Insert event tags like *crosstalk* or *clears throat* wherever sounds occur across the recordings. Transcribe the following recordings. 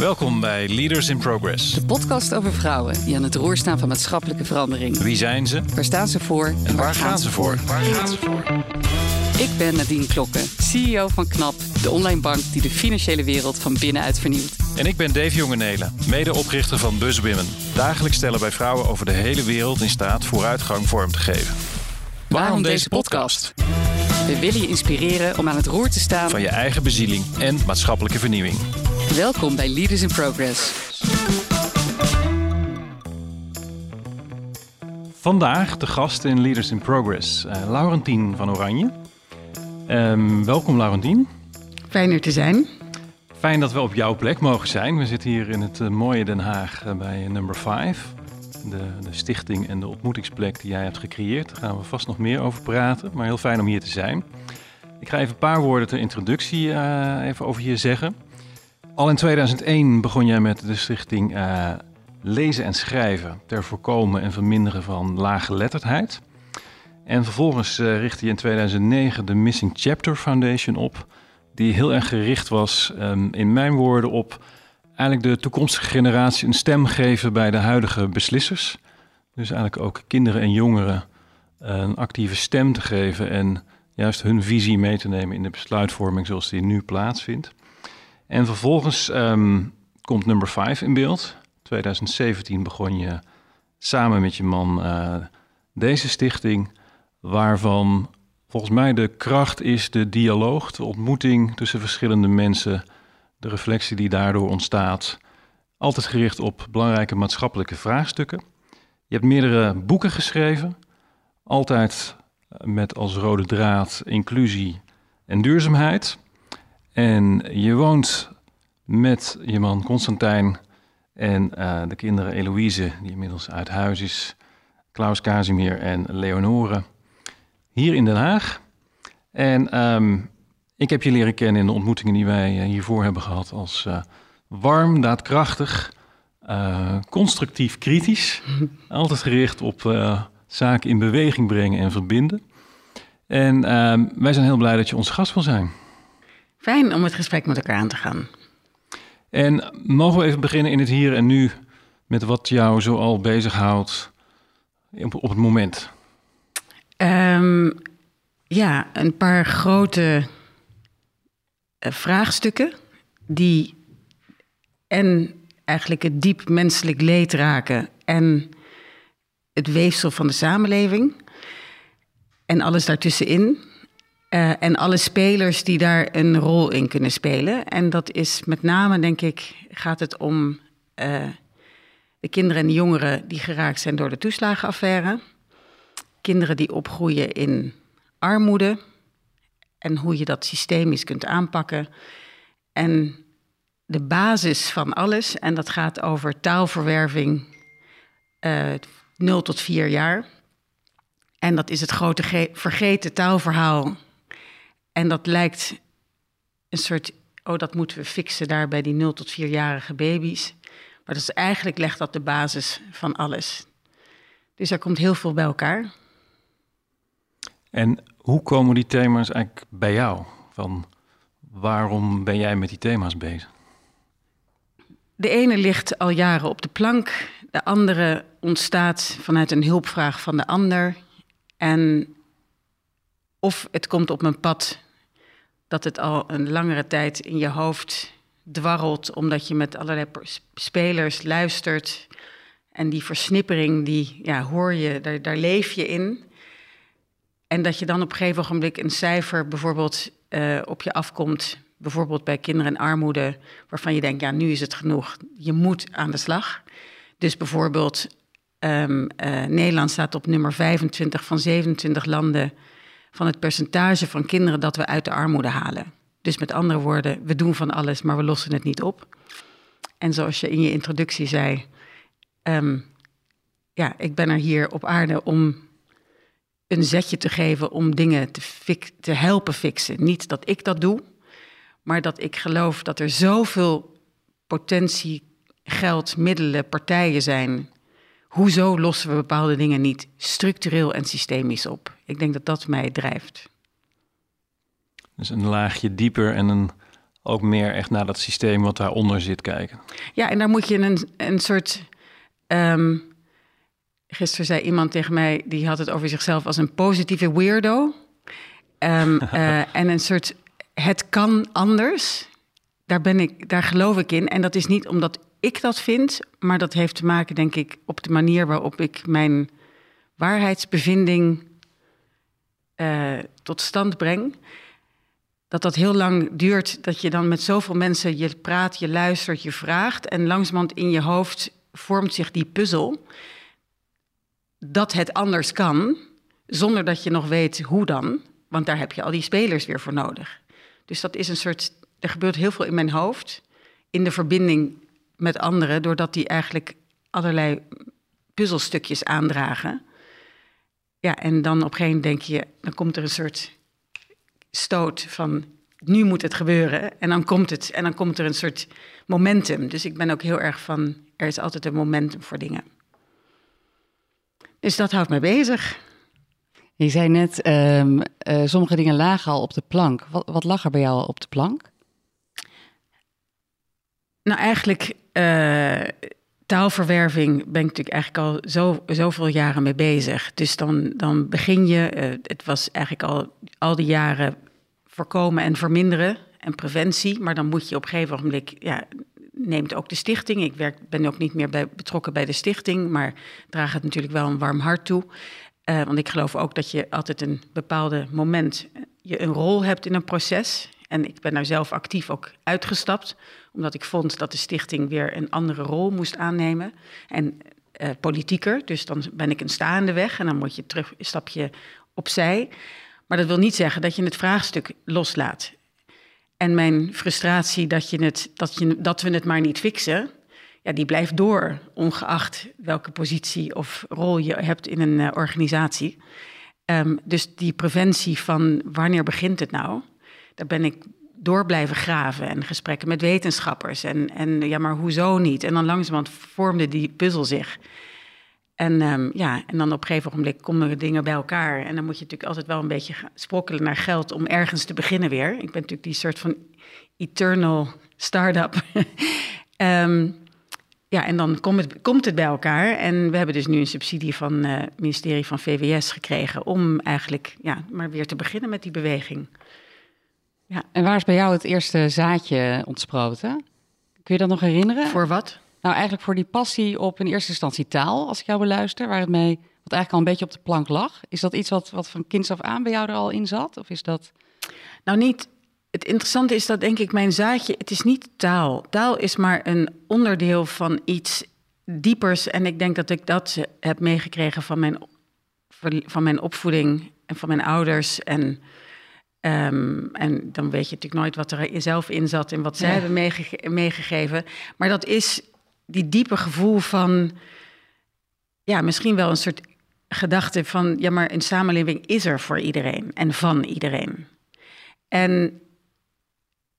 Welkom bij Leaders in Progress. De podcast over vrouwen die aan het roer staan van maatschappelijke verandering. Wie zijn ze? Waar staan ze voor? En waar gaan ze voor? Waar gaan ze voor? Ik ben Nadine Klokken, CEO van KNAP, de online bank die de financiële wereld van binnenuit vernieuwt. En ik ben Dave Jongenelen, medeoprichter van BuzzWomen. Dagelijks stellen wij vrouwen over de hele wereld in staat vooruitgang vorm te geven. Waarom deze podcast? We willen je inspireren om aan het roer te staan Van je eigen bezieling en maatschappelijke vernieuwing. Welkom bij Leaders in Progress. Vandaag de gast in Leaders in Progress, uh, Laurentien van Oranje. Um, welkom Laurentien. Fijn er te zijn. Fijn dat we op jouw plek mogen zijn. We zitten hier in het uh, mooie Den Haag uh, bij Number 5. De, de, stichting en de ontmoetingsplek die jij hebt gecreëerd. Daar gaan we vast nog meer over praten, maar heel fijn om hier te zijn. Ik ga even een paar woorden ter introductie even over je zeggen. Al in 2001 begon jij met de stichting uh, Lezen en Schrijven ter voorkomen en verminderen van laaggeletterdheid. En vervolgens uh, richtte je in 2009 de Missing Chapter Foundation op, die heel erg gericht was, um, in mijn woorden, op eigenlijk de toekomstige generatie een stem geven bij de huidige beslissers. Dus eigenlijk ook kinderen en jongeren uh, een actieve stem te geven en juist hun visie mee te nemen in de besluitvorming zoals die nu plaatsvindt. En vervolgens um, komt nummer 5 in beeld. 2017 begon je samen met je man uh, deze stichting, waarvan volgens mij de kracht is de dialoog, de ontmoeting tussen verschillende mensen, de reflectie die daardoor ontstaat. Altijd gericht op belangrijke maatschappelijke vraagstukken. Je hebt meerdere boeken geschreven, altijd met als rode draad inclusie en duurzaamheid. En je woont met je man Constantijn en uh, de kinderen Eloïse, die inmiddels uit huis is, Klaus Casimir en Leonore, hier in Den Haag. En um, ik heb je leren kennen in de ontmoetingen die wij uh, hiervoor hebben gehad als uh, warm, daadkrachtig, constructief, kritisch. *laughs* Altijd gericht op zaken in beweging brengen en verbinden. En ehm, wij zijn heel blij dat je onze gast wil zijn. Fijn om het gesprek met elkaar aan te gaan. En mogen we even beginnen in het hier en nu met wat jou zoal bezighoudt op, op het moment? Um, ja, een paar grote uh, vraagstukken die en eigenlijk het diep menselijk leed raken en het weefsel van de samenleving en alles daartussenin. Uh, en alle spelers die daar een rol in kunnen spelen. En dat is met name, denk ik, gaat het om uh, de kinderen en jongeren die geraakt zijn door de toeslagenaffaire. Kinderen die opgroeien in armoede. En hoe je dat systemisch kunt aanpakken. En de basis van alles, en dat gaat over taalverwerving uh, 0 tot 4 jaar. En dat is het grote vergeten taalverhaal en dat lijkt een soort, oh dat moeten we fixen daar bij die 0 tot 4-jarige baby's. Maar dat is eigenlijk legt dat de basis van alles. Dus er komt heel veel bij elkaar. En hoe komen die thema's eigenlijk bij jou? Van waarom ben jij met die thema's bezig? De ene ligt al jaren op de plank, de andere ontstaat vanuit een hulpvraag van de ander. En of het komt op mijn pad dat het al een langere tijd in je hoofd dwarrelt, omdat je met allerlei spelers luistert. En die versnippering, die ja, hoor je, daar, daar leef je in. En dat je dan op een gegeven ogenblik een cijfer bijvoorbeeld uh, op je afkomt, bijvoorbeeld bij kinderen en armoede, waarvan je denkt, ja, nu is het genoeg, je moet aan de slag. Dus bijvoorbeeld, um, uh, Nederland staat op nummer 25 van 27 landen van het percentage van kinderen dat we uit de armoede halen. Dus met andere woorden, we doen van alles, maar we lossen het niet op. En zoals je in je introductie zei, um, ja, ik ben er hier op aarde om een zetje te geven om dingen te, te helpen fixen. Niet dat ik dat doe, maar dat ik geloof dat er zoveel potentie, geld, middelen, partijen zijn hoezo lossen we bepaalde dingen niet structureel en systemisch op? Ik denk dat dat mij drijft. Dus een laagje dieper en een ook meer echt naar dat systeem wat daaronder zit kijken. Ja, en daar moet je een, een soort. ehm, gisteren zei iemand tegen mij, die had het over zichzelf als een positieve weirdo. Ehm, *laughs* eh, en een soort. Het kan anders. Daar, ben ik, daar geloof ik in. En dat is niet omdat ik dat vind, maar dat heeft te maken, denk ik, op de manier waarop ik mijn waarheidsbevinding eh, tot stand breng. Dat dat heel lang duurt, dat je dan met zoveel mensen je praat, je luistert, je vraagt. En langzamerhand in je hoofd vormt zich die puzzel. Dat het anders kan, zonder dat je nog weet hoe dan. Want daar heb je al die spelers weer voor nodig. Dus dat is een soort. Er gebeurt heel veel in mijn hoofd. In de verbinding met anderen, doordat die eigenlijk allerlei puzzelstukjes aandragen. Ja, en dan op een gegeven moment denk je, dan komt er een soort stoot van nu moet het gebeuren. En dan komt het. En dan komt er een soort momentum. Dus ik ben ook heel erg van, er is altijd een momentum voor dingen. Dus dat houdt mij bezig. Je zei net, ehm, eh, sommige dingen lagen al op de plank. Wat, wat lag er bij jou op de plank? Nou, eigenlijk uh, taalverwerving ben ik natuurlijk eigenlijk al zo, zoveel jaren mee bezig. Dus dan, dan begin je, uh, het was eigenlijk al, al die jaren voorkomen en verminderen en preventie. Maar dan moet je op een gegeven moment, ja, neemt ook de stichting. Ik werk, ben ook niet meer bij, betrokken bij de stichting, maar draag het natuurlijk wel een warm hart toe. Uh, want ik geloof ook dat je altijd een bepaalde moment je een rol hebt in een proces. En ik ben daar zelf actief ook uitgestapt, omdat ik vond dat de stichting weer een andere rol moest aannemen. En uh, politieker, dus dan ben ik een staande weg en dan moet je terug een stapje opzij. Maar dat wil niet zeggen dat je het vraagstuk loslaat. En mijn frustratie dat, je het, dat, je, dat we het maar niet fixen, ja, die blijft door, ongeacht welke positie of rol je hebt in een uh, organisatie. Um, dus die preventie van wanneer begint het nou, daar ben ik door blijven graven en gesprekken met wetenschappers. En, en ja, maar hoezo niet? En dan langzamerhand vormde die puzzel zich. En, um, ja, en dan op een gegeven moment komen dingen bij elkaar. En dan moet je natuurlijk altijd wel een beetje sprokkelen naar geld om ergens te beginnen weer. Ik ben natuurlijk die soort van eternal start-up. um, *laughs* ja, en dan komt het, komt het bij elkaar. En we hebben dus nu een subsidie van het uh, ministerie van VWS gekregen om eigenlijk ja, maar weer te beginnen met die beweging. Ja. En waar is bij jou het eerste zaadje ontsproten? Kun je dat nog herinneren? Voor wat? Nou, eigenlijk voor die passie op in eerste instantie taal, als ik jou beluister, waar het mee, wat eigenlijk al een beetje op de plank lag. Is dat iets wat, wat van kinds af aan bij jou er al in zat? Of is dat... Nou, niet. Het interessante is dat, denk ik, mijn zaadje, het is niet taal. Taal is maar een onderdeel van iets diepers. En ik denk dat ik dat heb meegekregen van mijn, van mijn opvoeding en van mijn ouders. En Um, en dan weet je natuurlijk nooit wat er zelf in zat en wat zij ja. hebben meege meegegeven. Maar dat is die diepe gevoel van, ja, misschien wel een soort gedachte van, ja, maar een samenleving is er voor iedereen en van iedereen. En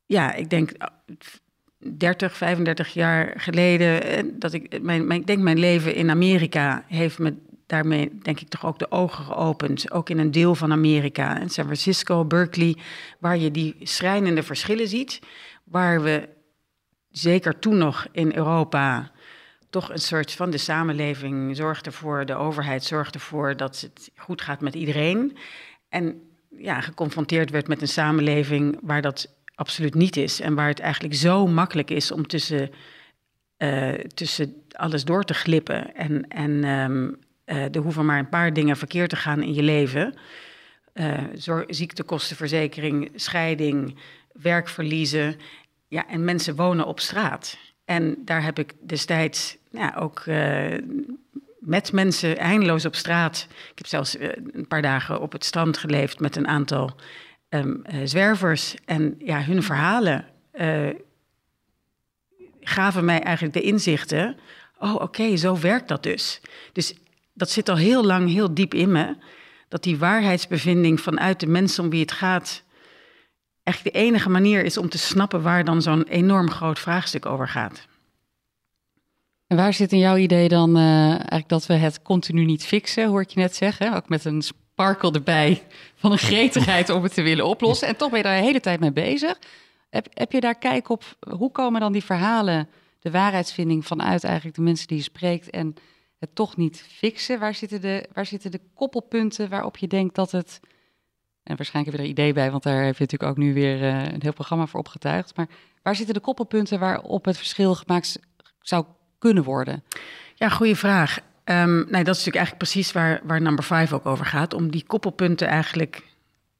ja, ik denk 30, 35 jaar geleden, dat ik, mijn, mijn, ik denk mijn leven in Amerika heeft me daarmee denk ik toch ook de ogen geopend. Ook in een deel van Amerika, in San Francisco, Berkeley, waar je die schrijnende verschillen ziet. Waar we zeker toen nog in Europa toch een soort van de samenleving zorgt ervoor, de overheid zorgt ervoor dat het goed gaat met iedereen. En ja, geconfronteerd werd met een samenleving waar dat absoluut niet is. En waar het eigenlijk zo makkelijk is om tussen, uh, tussen alles door te glippen. En, en uh, er hoeven maar een paar dingen verkeerd te gaan in je leven. Uh, ziektekostenverzekering, scheiding, werkverliezen. Ja, en mensen wonen op straat. En daar heb ik destijds ja, ook uh, met mensen eindeloos op straat. Ik heb zelfs een paar dagen op het strand geleefd met een aantal um, zwervers. En ja, hun verhalen gaven mij eigenlijk de inzichten. Oh, oké, zo werkt dat dus. Dus dat zit al heel lang heel diep in me. Dat die waarheidsbevinding vanuit de mensen om wie het gaat. eigenlijk de enige manier is om te snappen waar dan zo'n enorm groot vraagstuk over gaat. En waar zit in jouw idee dan uh, eigenlijk dat we het continu niet fixen, hoor ik je net zeggen? Ook met een sparkel erbij van een gretigheid om het te willen oplossen. En toch ben je daar de hele tijd mee bezig. Heb, heb je daar kijk op, hoe komen dan die verhalen, de waarheidsvinding vanuit eigenlijk de mensen die je spreekt en het toch niet fixen? Waar zitten de, waar zitten de koppelpunten waarop je denkt dat het... En waarschijnlijk heb je er idee bij, want daar heb je natuurlijk ook nu weer uh, een heel programma voor opgetuigd. Maar waar zitten de koppelpunten waarop het verschil gemaakt zou kunnen worden? Ja, goede vraag. Um, nee, dat is natuurlijk eigenlijk precies waar, waar number 5 ook over gaat. Om die koppelpunten eigenlijk,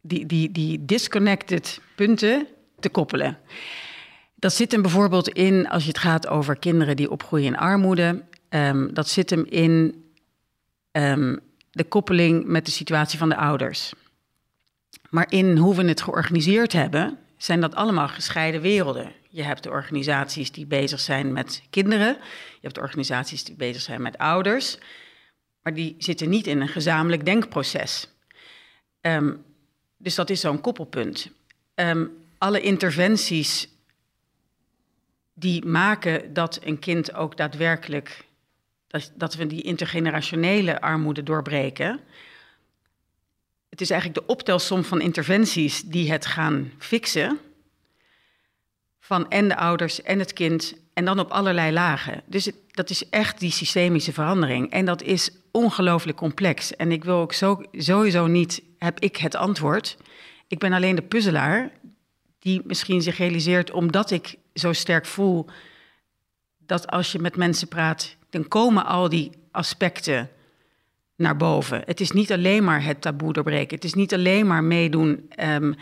die, die, die disconnected punten te koppelen. Dat zit hem bijvoorbeeld in, als je het gaat over kinderen die opgroeien in armoede. Um, dat zit hem in um, de koppeling met de situatie van de ouders. Maar in hoe we het georganiseerd hebben, zijn dat allemaal gescheiden werelden. Je hebt de organisaties die bezig zijn met kinderen. Je hebt de organisaties die bezig zijn met ouders. Maar die zitten niet in een gezamenlijk denkproces. Um, dus dat is zo'n koppelpunt. Alle interventies die maken dat een kind ook daadwerkelijk. Dat, dat we die intergenerationele armoede doorbreken. Het is eigenlijk de optelsom van interventies die het gaan fixen van en de ouders en het kind en dan op allerlei lagen. Dus dat is echt die systemische verandering. En dat is ongelooflijk complex. En ik wil ook zo, sowieso niet, heb ik het antwoord. Ik ben alleen de puzzelaar die misschien zich realiseert omdat ik zo sterk voel dat als je met mensen praat, dan komen al die aspecten naar boven. Het is niet alleen maar het taboe doorbreken. Het is niet alleen maar meedoen um,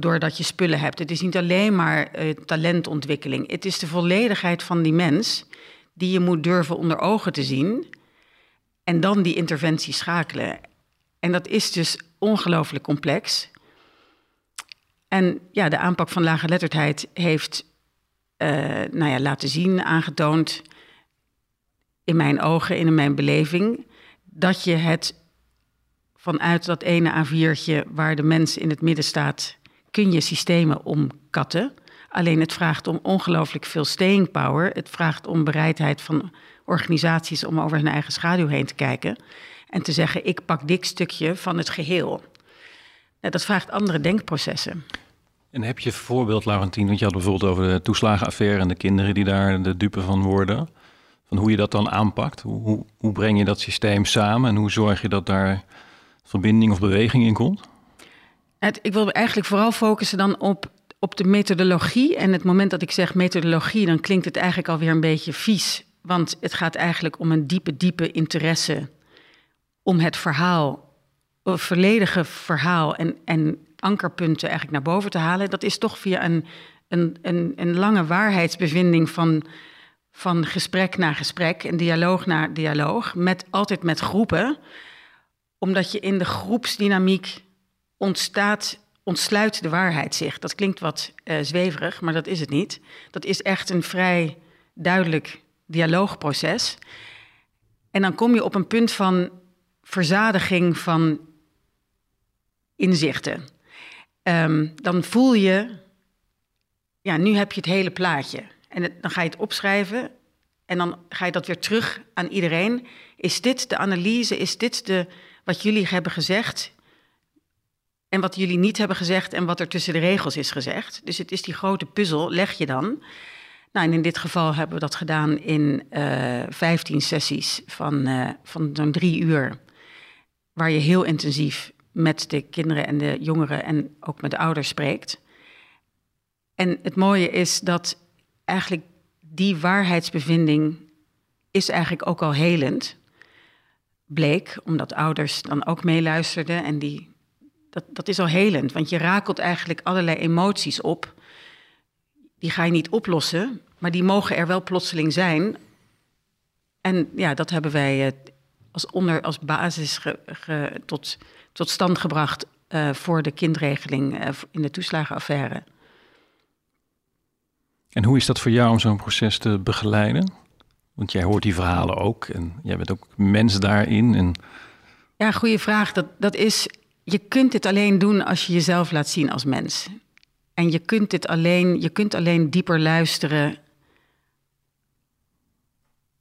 doordat je spullen hebt. Het is niet alleen maar uh, talentontwikkeling. Het is de volledigheid van die mens die je moet durven onder ogen te zien. En dan die interventie schakelen. En dat is dus ongelooflijk complex. En ja, de aanpak van lage letterdheid heeft uh, nou ja, laten zien, aangetoond, in mijn ogen, in mijn beleving, dat je het vanuit dat ene A4'tje waar de mens in het midden staat, kun je systemen omkatten. Alleen het vraagt om ongelooflijk veel staying power. Het vraagt om bereidheid van organisaties om over hun eigen schaduw heen te kijken. En te zeggen, ik pak dit stukje van het geheel. Dat vraagt andere denkprocessen. En heb je voorbeeld, Laurentien, want je had bijvoorbeeld over de toeslagenaffaire en de kinderen die daar de dupe van worden. Hoe je dat dan aanpakt. Hoe, hoe, hoe breng je dat systeem samen en hoe zorg je dat daar verbinding of beweging in komt? Het, ik wil eigenlijk vooral focussen dan op, op de methodologie. En het moment dat ik zeg methodologie, dan klinkt het eigenlijk alweer een beetje vies. Want het gaat eigenlijk om een diepe, diepe interesse om het verhaal, het volledige verhaal en, en ankerpunten eigenlijk naar boven te halen. Dat is toch via een, een, een, een lange waarheidsbevinding van, van gesprek naar gesprek en dialoog naar dialoog, met, altijd met groepen omdat je in de groepsdynamiek ontstaat, ontsluit de waarheid zich. Dat klinkt wat uh, zweverig, maar dat is het niet. Dat is echt een vrij duidelijk dialoogproces. En dan kom je op een punt van verzadiging van inzichten. Um, dan voel je, ja, nu heb je het hele plaatje. En dan ga je het opschrijven en dan ga je dat weer terug aan iedereen. Is dit de analyse? Is dit de, wat jullie hebben gezegd en wat jullie niet hebben gezegd en wat er tussen de regels is gezegd. Dus het is die grote puzzel, leg je dan. Nou, en in dit geval hebben we dat gedaan in eh, 15 sessies van, uh, van zo'n drie uur, waar je heel intensief met de kinderen en de jongeren en ook met de ouders spreekt. En het mooie is dat eigenlijk die waarheidsbevinding is eigenlijk ook al helend bleek, omdat ouders dan ook meeluisterden. En die, dat, dat is al helend, want je rakelt eigenlijk allerlei emoties op. Die ga je niet oplossen, maar die mogen er wel plotseling zijn. En ja, dat hebben wij eh, als, onder, als basis tot, tot stand gebracht uh, voor de kindregeling uh, in de toeslagenaffaire. En hoe is dat voor jou om zo'n proces te begeleiden? Want jij hoort die verhalen ook en jij bent ook mens daarin. En... Ja, goede vraag. Dat, dat is, je kunt dit alleen doen als je jezelf laat zien als mens. En je kunt dit alleen, je kunt alleen dieper luisteren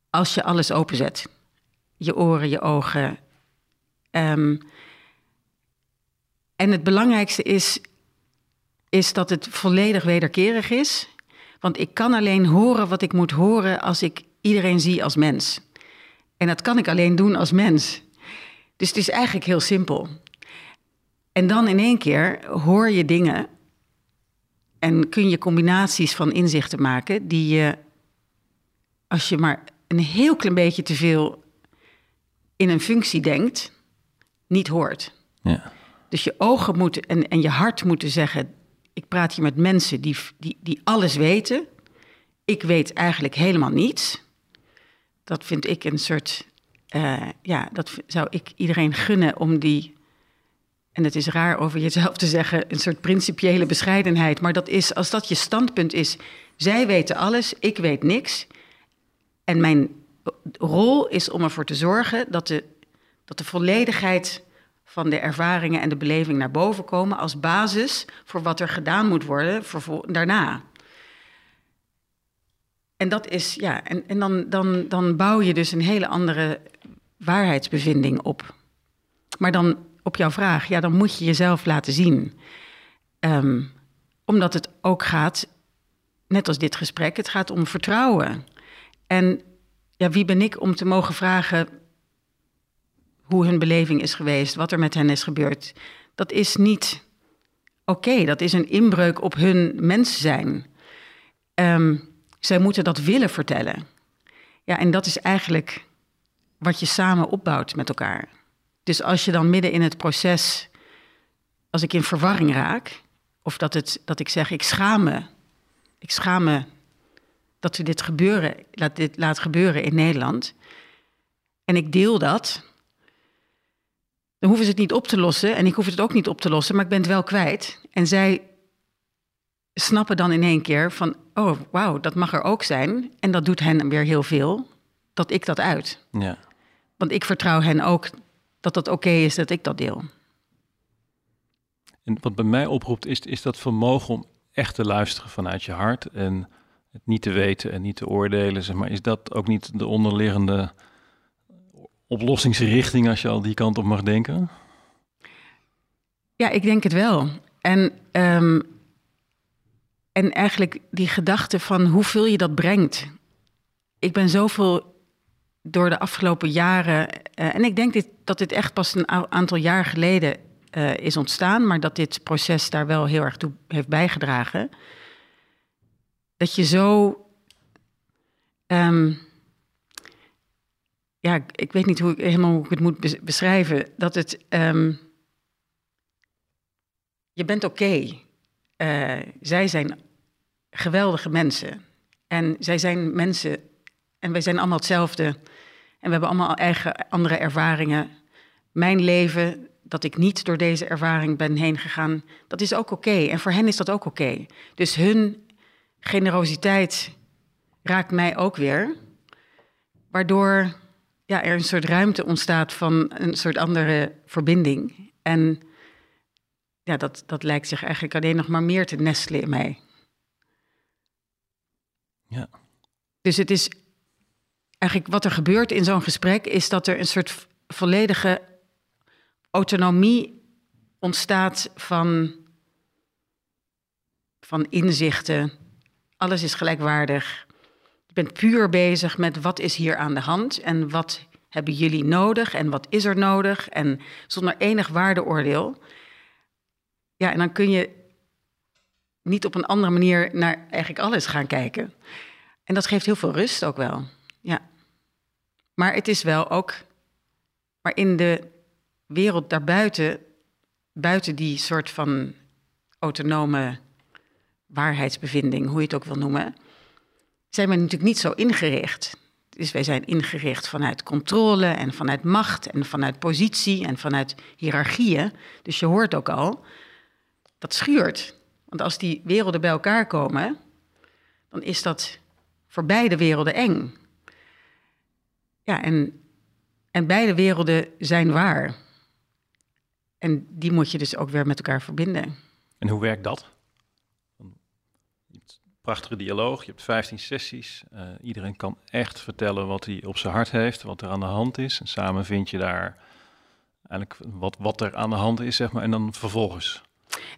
als je alles openzet. Je oren, je ogen. Um, en het belangrijkste is is dat het volledig wederkerig is. Want ik kan alleen horen wat ik moet horen als ik iedereen zie als mens. En dat kan ik alleen doen als mens. Dus het is eigenlijk heel simpel. En dan in één keer hoor je dingen en kun je combinaties van inzichten maken die je, als je maar een heel klein beetje te veel in een functie denkt, niet hoort. Ja. Dus je ogen moeten en, en je hart moeten zeggen: ik praat hier met mensen die, die, die alles weten. Ik weet eigenlijk helemaal niets. Dat vind ik een soort, eh, ja, dat zou ik iedereen gunnen om die, en het is raar over jezelf te zeggen, een soort principiële bescheidenheid. Maar dat is, als dat je standpunt is, zij weten alles, ik weet niks. En mijn rol is om ervoor te zorgen dat de, dat de volledigheid van de ervaringen en de beleving naar boven komen als basis voor wat er gedaan moet worden daarna. En dat is, ja, en, en dan, dan, dan bouw je dus een hele andere waarheidsbevinding op. Maar dan op jouw vraag, ja, dan moet je jezelf laten zien. Ehm, omdat het ook gaat, net als dit gesprek, het gaat om vertrouwen. En ja, wie ben ik om te mogen vragen hoe hun beleving is geweest, wat er met hen is gebeurd? Dat is niet oké, dat is een inbreuk op hun mens zijn. Ehm, zij moeten dat willen vertellen. Ja, en dat is eigenlijk wat je samen opbouwt met elkaar. Dus als je dan midden in het proces, als ik in verwarring raak, of dat, het, dat ik zeg, ik schaam me, ik schaam me dat we dit gebeuren, laat dit laat gebeuren in Nederland, en ik deel dat, dan hoeven ze het niet op te lossen en ik hoef het ook niet op te lossen, maar ik ben het wel kwijt. En zij snappen dan in één keer van, oh wauw, dat mag er ook zijn. En dat doet hen weer heel veel, dat ik dat uit. Ja. Want ik vertrouw hen ook dat dat oké is dat ik dat deel. En wat bij mij oproept is, is dat vermogen om echt te luisteren vanuit je hart en het niet te weten en niet te oordelen. Zeg maar. Is dat ook niet de onderliggende oplossingsrichting als je al die kant op mag denken? Ja, ik denk het wel. En, um, en eigenlijk die gedachte van hoeveel je dat brengt. Ik ben zoveel door de afgelopen jaren. Uh, en ik denk dit, dat dit echt pas een aantal jaar geleden uh, is ontstaan, maar dat dit proces daar wel heel erg toe heeft bijgedragen. Dat je zo. Um, ja, ik weet niet hoe ik, helemaal hoe ik het moet beschrijven. Dat het. Um, je bent oké. Uh, zij zijn geweldige mensen. En zij zijn mensen. En wij zijn allemaal hetzelfde. En we hebben allemaal eigen andere ervaringen. Mijn leven, dat ik niet door deze ervaring ben heen gegaan, dat is ook oké. En voor hen is dat ook oké. Dus hun generositeit raakt mij ook weer. Waardoor ja, er een soort ruimte ontstaat van een soort andere verbinding. En ja, dat, dat lijkt zich eigenlijk alleen nog maar meer te nestelen in mij. Ja. Dus het is eigenlijk wat er gebeurt in zo'n gesprek, is dat er een soort volledige autonomie ontstaat van, van inzichten. Alles is gelijkwaardig. Bent puur bezig met wat is hier aan de hand en wat hebben jullie nodig en wat is er nodig en zonder enig waardeoordeel. Ja, en dan kun je niet op een andere manier naar eigenlijk alles gaan kijken. En dat geeft heel veel rust ook wel. Ja. Maar het is wel ook. Maar in de wereld daarbuiten, buiten die soort van autonome waarheidsbevinding, hoe je het ook wil noemen, zijn we natuurlijk niet zo ingericht. Dus wij zijn ingericht vanuit controle en vanuit macht en vanuit positie en vanuit hiërarchieën. Dus je hoort ook al, dat schuurt. Want als die werelden bij elkaar komen, dan is dat voor beide werelden eng. Ja, en, en beide werelden zijn waar. En die moet je dus ook weer met elkaar verbinden. En hoe werkt dat? Prachtige dialoog, je hebt 15 sessies. Uh, iedereen kan echt vertellen wat hij op zijn hart heeft, wat er aan de hand is. En samen vind je daar eigenlijk wat, wat er aan de hand is, zeg maar. En dan vervolgens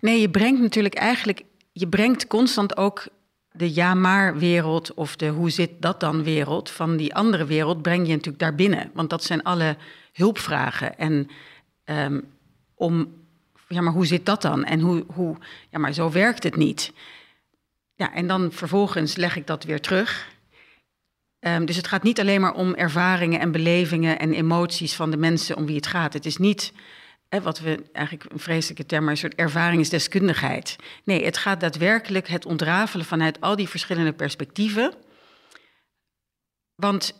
Nee, je brengt natuurlijk eigenlijk, je brengt constant ook de ja-maar wereld of de hoe zit dat dan wereld van die andere wereld breng je natuurlijk daar binnen. Want dat zijn alle hulpvragen. En ehm, om, ja, maar hoe zit dat dan? En hoe, hoe, ja, maar zo werkt het niet. Ja, en dan vervolgens leg ik dat weer terug. Ehm, dus het gaat niet alleen maar om ervaringen en belevingen en emoties van de mensen om wie het gaat. Het is niet wat we eigenlijk een vreselijke term, maar een soort ervaringsdeskundigheid. Nee, het gaat daadwerkelijk het ontrafelen vanuit al die verschillende perspectieven. Want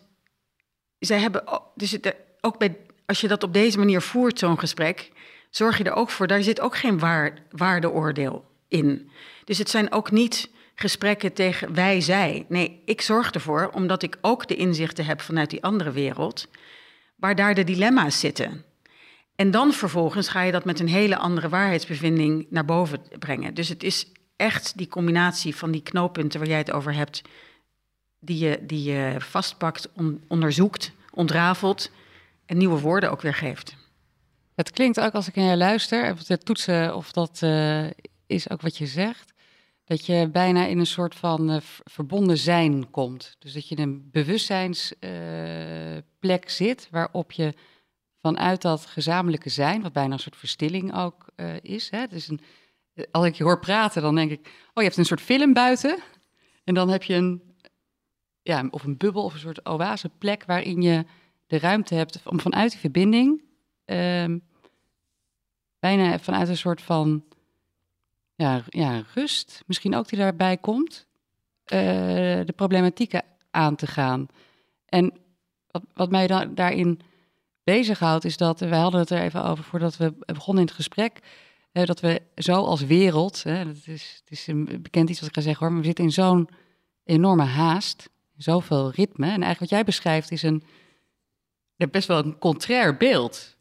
zij hebben, dus het, ook bij, als je dat op deze manier voert, zo'n gesprek, zorg je er ook voor, daar zit ook geen waar, waardeoordeel in. Dus het zijn ook niet gesprekken tegen wij, zij. Nee, ik zorg ervoor, omdat ik ook de inzichten heb vanuit die andere wereld, waar daar de dilemma's zitten. En dan vervolgens ga je dat met een hele andere waarheidsbevinding naar boven brengen. Dus het is echt die combinatie van die knooppunten waar jij het over hebt, die je, die je vastpakt, onderzoekt, ontrafelt en nieuwe woorden ook weer geeft. Het klinkt ook als ik naar je luister, of toetsen of dat uh, is ook wat je zegt, dat je bijna in een soort van uh, verbonden zijn komt. Dus dat je in een bewustzijnsplek uh, zit waarop je vanuit dat gezamenlijke zijn, wat bijna een soort verstilling ook uh, is. Hè? Het is een, als ik je hoor praten, dan denk ik, oh, je hebt een soort film buiten. En dan heb je een, ja, of een bubbel of een soort oaseplek waarin je de ruimte hebt om vanuit die verbinding, uh, bijna vanuit een soort van ja, ja, rust, misschien ook die daarbij komt, uh, de problematieken aan te gaan. En wat, wat mij daarin bezighoudt, is dat, we hadden het er even over voordat we begonnen in het gesprek, uh, dat we zo als wereld, hè, dat is, het is een bekend iets wat ik ga zeggen hoor, maar we zitten in zo'n enorme haast, zoveel ritme. En eigenlijk wat jij beschrijft is een best wel een contrair beeld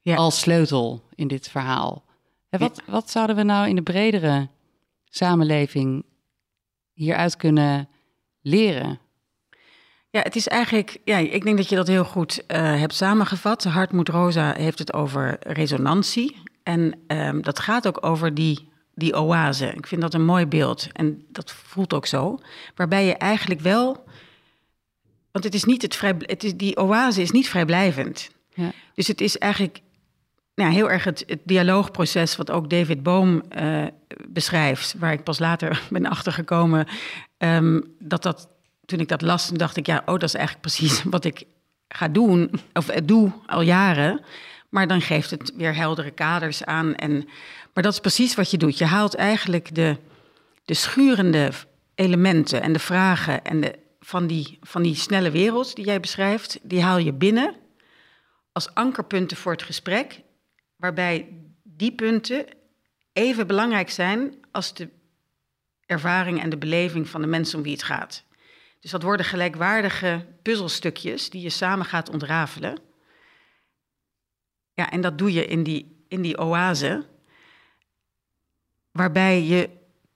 ja. als sleutel in dit verhaal. En wat, wat zouden we nou in de bredere samenleving hieruit kunnen leren? Ja, het is eigenlijk, ja, ik denk dat je dat heel goed uh, hebt samengevat. Hartmoed Rosa heeft het over resonantie. En um, dat gaat ook over die, die oase. Ik vind dat een mooi beeld. En dat voelt ook zo. Waarbij je eigenlijk wel. Want het is niet het vrij. Het is, die oase is niet vrijblijvend. Ja. Dus het is eigenlijk nou, heel erg het, het, dialoogproces wat ook David Boom uh, beschrijft, waar ik pas later *laughs* ben achtergekomen um, dat dat toen ik dat las, dacht ik, ja, oh, dat is eigenlijk precies *laughs* wat ik ga doen, of doe al jaren. Maar dan geeft het weer heldere kaders aan. En, maar dat is precies wat je doet. Je haalt eigenlijk de, de schurende elementen en de vragen en de, van, die, van die snelle wereld die jij beschrijft, die haal je binnen als ankerpunten voor het gesprek, waarbij die punten even belangrijk zijn als de ervaring en de beleving van de mensen om wie het gaat. Dus dat worden gelijkwaardige puzzelstukjes die je samen gaat ontrafelen. Ja, en dat doe je in die, in die oase, waarbij je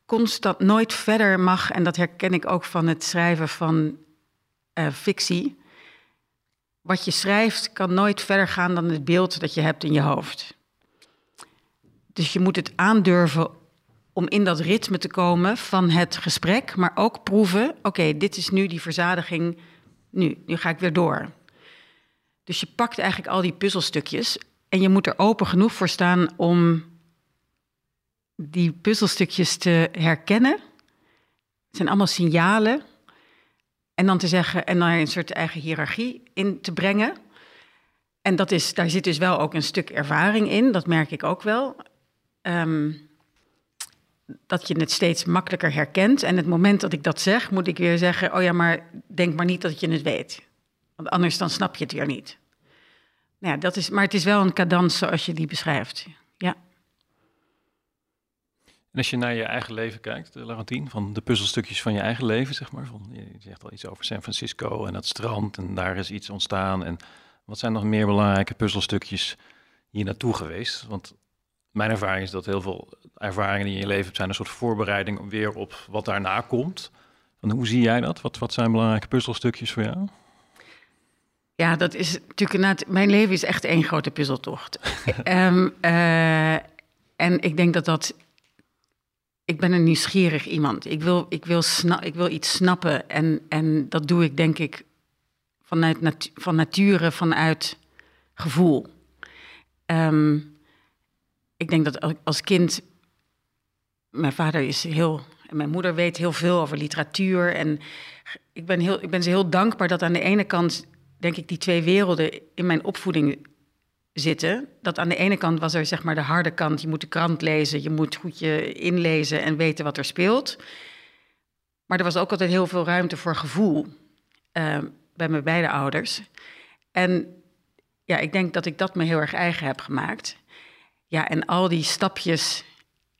constant nooit verder mag, en dat herken ik ook van het schrijven van uh, fictie. Wat je schrijft kan nooit verder gaan dan het beeld dat je hebt in je hoofd. Dus je moet het aandurven om in dat ritme te komen van het gesprek, maar ook proeven: oké, dit is nu die verzadiging, nu, nu ga ik weer door. Dus je pakt eigenlijk al die puzzelstukjes en je moet er open genoeg voor staan om die puzzelstukjes te herkennen. Het zijn allemaal signalen. En dan te zeggen, en daar een soort eigen hiërarchie in te brengen. En dat is, daar zit dus wel ook een stuk ervaring in, dat merk ik ook wel. Um, dat je het steeds makkelijker herkent. En het moment dat ik dat zeg, moet ik weer zeggen: Oh ja, maar denk maar niet dat je het weet. Want anders dan snap je het weer niet. Nou ja, dat is, maar het is wel een cadans zoals je die beschrijft. En als je naar je eigen leven kijkt, eh, Laurentien, van de puzzelstukjes van je eigen leven, zeg maar. Van, je zegt al iets over San Francisco en het strand en daar is iets ontstaan. En wat zijn nog meer belangrijke puzzelstukjes hier naartoe geweest? Want mijn ervaring is dat heel veel ervaringen die in je leven zijn een soort voorbereiding weer op wat daarna komt. hoe zie jij dat? Wat, wat zijn belangrijke puzzelstukjes voor jou? Ja, dat is natuurlijk. Mijn leven is echt één grote puzzeltocht. um, *laughs* uh, En ik denk dat dat. Ik ben een nieuwsgierig iemand. Ik wil, ik wil, sna ik wil iets snappen. En, en dat doe ik, denk ik, vanuit van nature, vanuit gevoel. Ehm, ik denk dat als kind. Mijn vader is heel. En mijn moeder weet heel veel over literatuur. En ik ben, heel, ik ben ze heel dankbaar dat aan de ene kant, denk ik, die twee werelden in mijn opvoeding zitten. Dat aan de ene kant was er zeg maar de harde kant. Je moet de krant lezen, je moet goed je inlezen en weten wat er speelt. Maar er was ook altijd heel veel ruimte voor gevoel uh, bij mijn beide ouders. En ja, ik denk dat ik dat me heel erg eigen heb gemaakt. Ja, en al die stapjes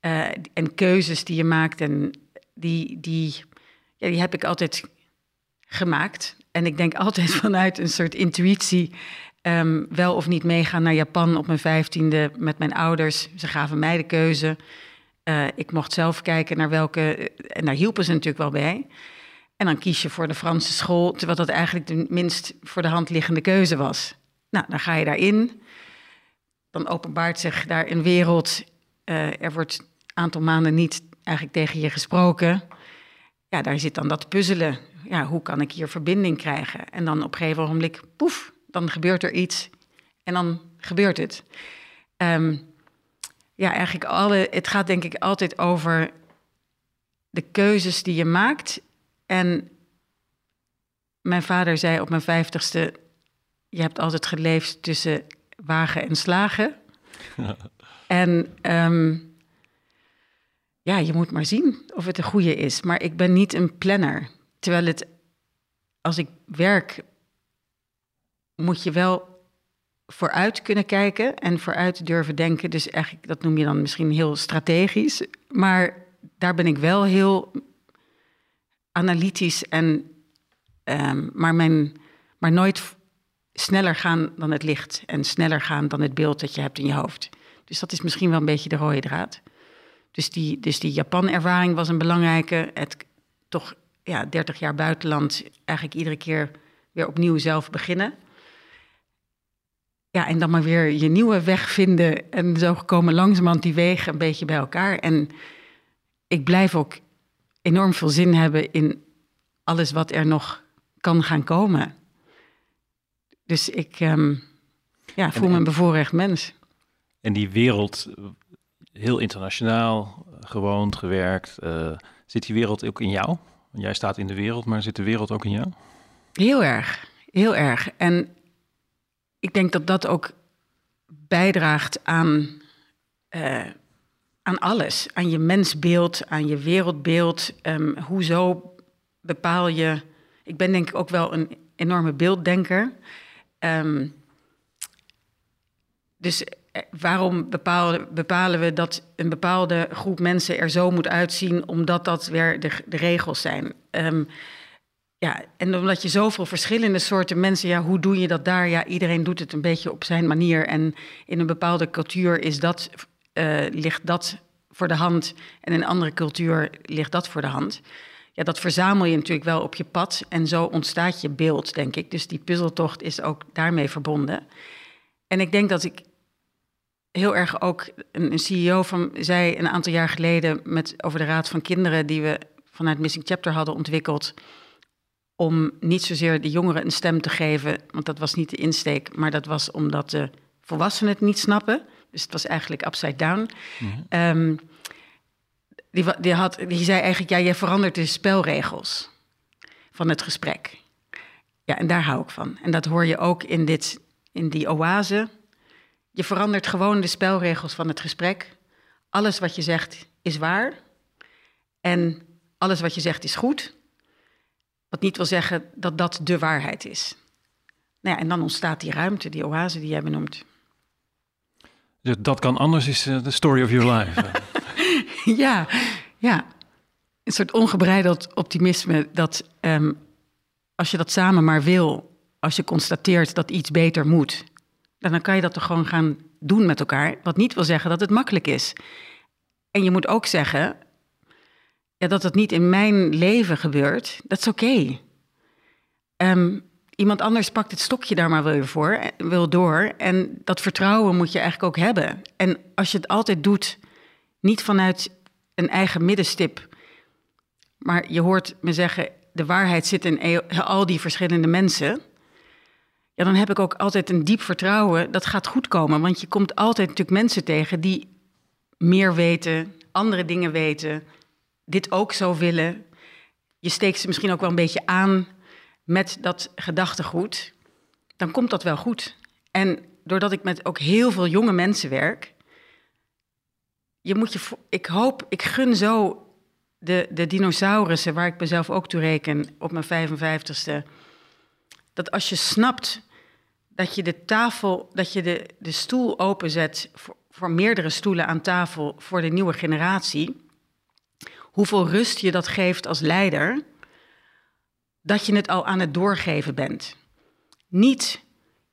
uh, en keuzes die je maakt, en die, die, ja, die heb ik altijd gemaakt. En ik denk altijd *laughs* vanuit een soort intuïtie um, wel of niet meegaan naar Japan op mijn vijftiende met mijn ouders. Ze gaven mij de keuze. Uh, ik mocht zelf kijken naar welke. En daar hielpen ze natuurlijk wel bij. En dan kies je voor de Franse school, terwijl dat eigenlijk de minst voor de hand liggende keuze was. Nou, dan ga je daarin. Dan openbaart zich daar een wereld. Uh, er wordt een aantal maanden niet eigenlijk tegen je gesproken. Ja, daar zit dan dat puzzelen. Ja, hoe kan ik hier verbinding krijgen? En dan op een gegeven moment, poef, dan gebeurt er iets en dan gebeurt het. Um, ja, eigenlijk alle, het gaat denk ik altijd over de keuzes die je maakt. En mijn vader zei op mijn vijftigste, je hebt altijd geleefd tussen wagen en slagen. *laughs* en um, ja, je moet maar zien of het een goede is. Maar ik ben niet een planner. Terwijl het, als ik werk, moet je wel vooruit kunnen kijken en vooruit durven denken. Dus eigenlijk, dat noem je dan misschien heel strategisch. Maar daar ben ik wel heel analytisch en. Um, maar, mijn, maar nooit sneller gaan dan het licht en sneller gaan dan het beeld dat je hebt in je hoofd. Dus dat is misschien wel een beetje de rode draad. Dus die, dus die Japan-ervaring was een belangrijke. Het toch ja, 30 jaar buitenland, eigenlijk iedere keer weer opnieuw zelf beginnen. Ja, en dan maar weer je nieuwe weg vinden. En zo komen langzamerhand die wegen een beetje bij elkaar. En ik blijf ook enorm veel zin hebben in alles wat er nog kan gaan komen. Dus ik um, ja, voel me een bevoorrecht mens. En die wereld, heel internationaal, gewoond, gewerkt. Uh, zit die wereld ook in jou? Jij staat in de wereld, maar zit de wereld ook in jou? Heel erg, heel erg. En ik denk dat dat ook bijdraagt aan, uh, aan alles. Aan je mensbeeld, aan je wereldbeeld. Um, hoezo bepaal je... Ik ben denk ik ook wel een enorme beelddenker. Um, dus eh, waarom bepalen, bepalen, we dat een bepaalde groep mensen er zo moet uitzien, omdat dat weer de, de regels zijn? Um, ja, en omdat je zoveel verschillende soorten mensen, ja, hoe doe je dat daar? Ja, iedereen doet het een beetje op zijn manier. En in een bepaalde cultuur is dat, uh, ligt dat voor de hand. En in een andere cultuur ligt dat voor de hand. Ja, dat verzamel je natuurlijk wel op je pad. En zo ontstaat je beeld, denk ik. Dus die puzzeltocht is ook daarmee verbonden. En ik denk dat ik heel erg ook een, een CEO van zei een aantal jaar geleden met, over de Raad van Kinderen, die we vanuit Missing Chapter hadden ontwikkeld om niet zozeer de jongeren een stem te geven, want dat was niet de insteek, maar dat was omdat de volwassenen het niet snappen. Dus het was eigenlijk upside down. Mm um, die, die, had, die zei eigenlijk, ja, je verandert de spelregels van het gesprek. Ja, en daar hou ik van. En dat hoor je ook in, dit, in die oase. Je verandert gewoon de spelregels van het gesprek. Alles wat je zegt is waar. En alles wat je zegt is goed. Wat niet wil zeggen dat dat de waarheid is. Nou ja, en dan ontstaat die ruimte, die oase die jij benoemt. Dus dat kan anders, is de story of your life. *laughs* ja, ja. Een soort ongebreideld optimisme dat um, als je dat samen maar wil, als je constateert dat iets beter moet, dan kan je dat toch gewoon gaan doen met elkaar. Wat niet wil zeggen dat het makkelijk is. En je moet ook zeggen, dat het niet in mijn leven gebeurt, dat is oké. Um, iemand anders pakt het stokje daar maar weer voor, wil door. En dat vertrouwen moet je eigenlijk ook hebben. En als je het altijd doet Niet vanuit een eigen middenstip. Maar je hoort me zeggen, de waarheid zit in e- al die verschillende mensen. Ja, dan heb ik ook altijd een diep vertrouwen dat gaat goed komen. Want je komt altijd natuurlijk mensen tegen die meer weten, andere dingen weten, dit ook zo willen. Je steekt ze misschien ook wel een beetje aan met dat gedachtegoed. Dan komt dat wel goed. En doordat ik met ook heel veel jonge mensen werk, je moet je, ik hoop, ik gun zo de, de dinosaurussen, waar ik mezelf ook toe reken op mijn 55ste, dat als je snapt dat je de tafel, dat je de, de stoel openzet voor, voor meerdere stoelen aan tafel voor de nieuwe generatie, hoeveel rust je dat geeft als leider, dat je het al aan het doorgeven bent. Niet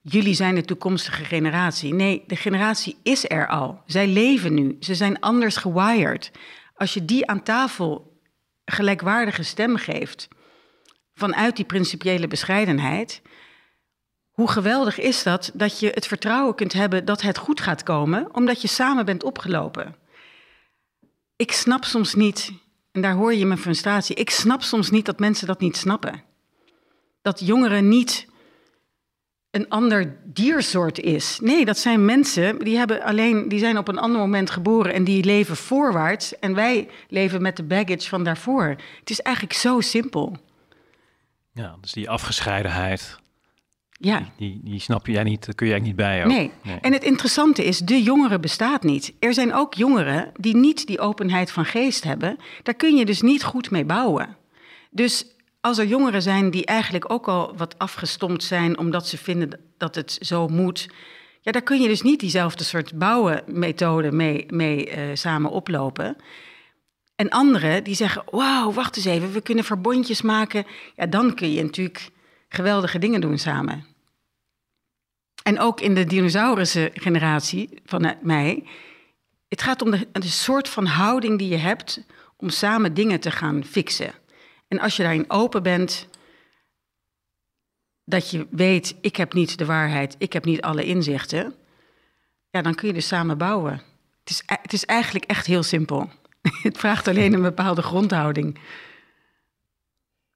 jullie zijn de toekomstige generatie. Nee, de generatie is er al. Zij leven nu. Ze zijn anders gewired. Als je die aan tafel gelijkwaardige stem geeft, vanuit die principiële bescheidenheid, hoe geweldig is dat dat je het vertrouwen kunt hebben dat het goed gaat komen, omdat je samen bent opgelopen. Ik snap soms niet, en daar hoor je mijn frustratie, ik snap soms niet dat mensen dat niet snappen. Dat jongeren niet een ander diersoort is. Nee, dat zijn mensen die, hebben alleen, die zijn op een ander moment geboren en die leven voorwaarts. En wij leven met de baggage van daarvoor. Het is eigenlijk zo simpel. Ja, dus die afgescheidenheid. Ja. Die, die, snap jij niet, kun jij niet bij. Nee. nee. En het interessante is, de jongeren bestaat niet. Er zijn ook jongeren die niet die openheid van geest hebben. Daar kun je dus niet goed mee bouwen. Dus als er jongeren zijn die eigenlijk ook al wat afgestompt zijn omdat ze vinden dat het zo moet, ja, daar kun je dus niet diezelfde soort bouwenmethode mee, mee uh, samen oplopen. En anderen die zeggen: Wauw, wacht eens even, we kunnen verbondjes maken. Ja, dan kun je natuurlijk geweldige dingen doen samen. En ook in de dinosaurussen-generatie van mij. Het gaat om de, de soort van houding die je hebt om samen dingen te gaan fixen. En als je daarin open bent, dat je weet, ik heb niet de waarheid, ik heb niet alle inzichten, ja, dan kun je dus samen bouwen. Het is, het is eigenlijk echt heel simpel. *laughs* Het vraagt alleen een bepaalde grondhouding.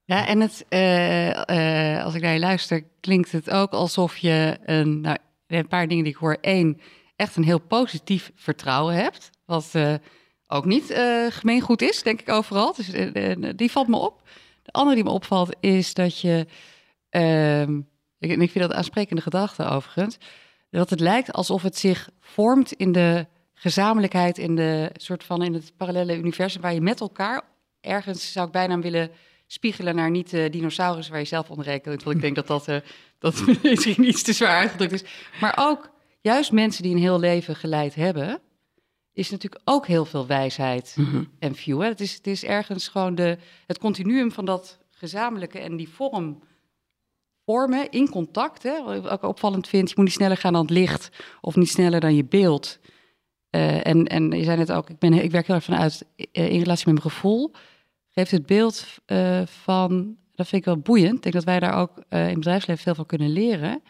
Ja, en het, uh, uh, als ik naar je luister, klinkt het ook alsof je een, nou, een paar dingen die ik hoor. Eén, echt een heel positief vertrouwen hebt. Wat uh, ook niet gemeengoed is, denk ik overal. Dus die valt me op. De andere die me opvalt is dat je, uh, ik, ik vind dat aansprekende gedachte overigens, dat het lijkt alsof het zich vormt in de gezamenlijkheid, in de soort van in het parallele universum waar je met elkaar ergens zou ik bijna willen spiegelen naar niet de dinosaurus waar je zelf onder rekent. Want ik denk dat dat, uh, dat *laughs* misschien iets te zwaar uitgedrukt is. Maar ook juist mensen die een heel leven geleid hebben, is natuurlijk ook heel veel wijsheid Mhm. en view. Hè? Het, is, het is ergens gewoon de, het continuum van dat gezamenlijke en die vorm vormen in contact. Hè? Wat ik ook opvallend vind, je moet niet sneller gaan dan het licht of niet sneller dan je beeld. Uh, en, en je zei net ook, ik, ben, ik werk heel erg vanuit uh, in relatie met mijn gevoel. Geeft het beeld uh, van, dat vind ik wel boeiend. Ik denk dat wij daar ook in het bedrijfsleven veel van kunnen leren.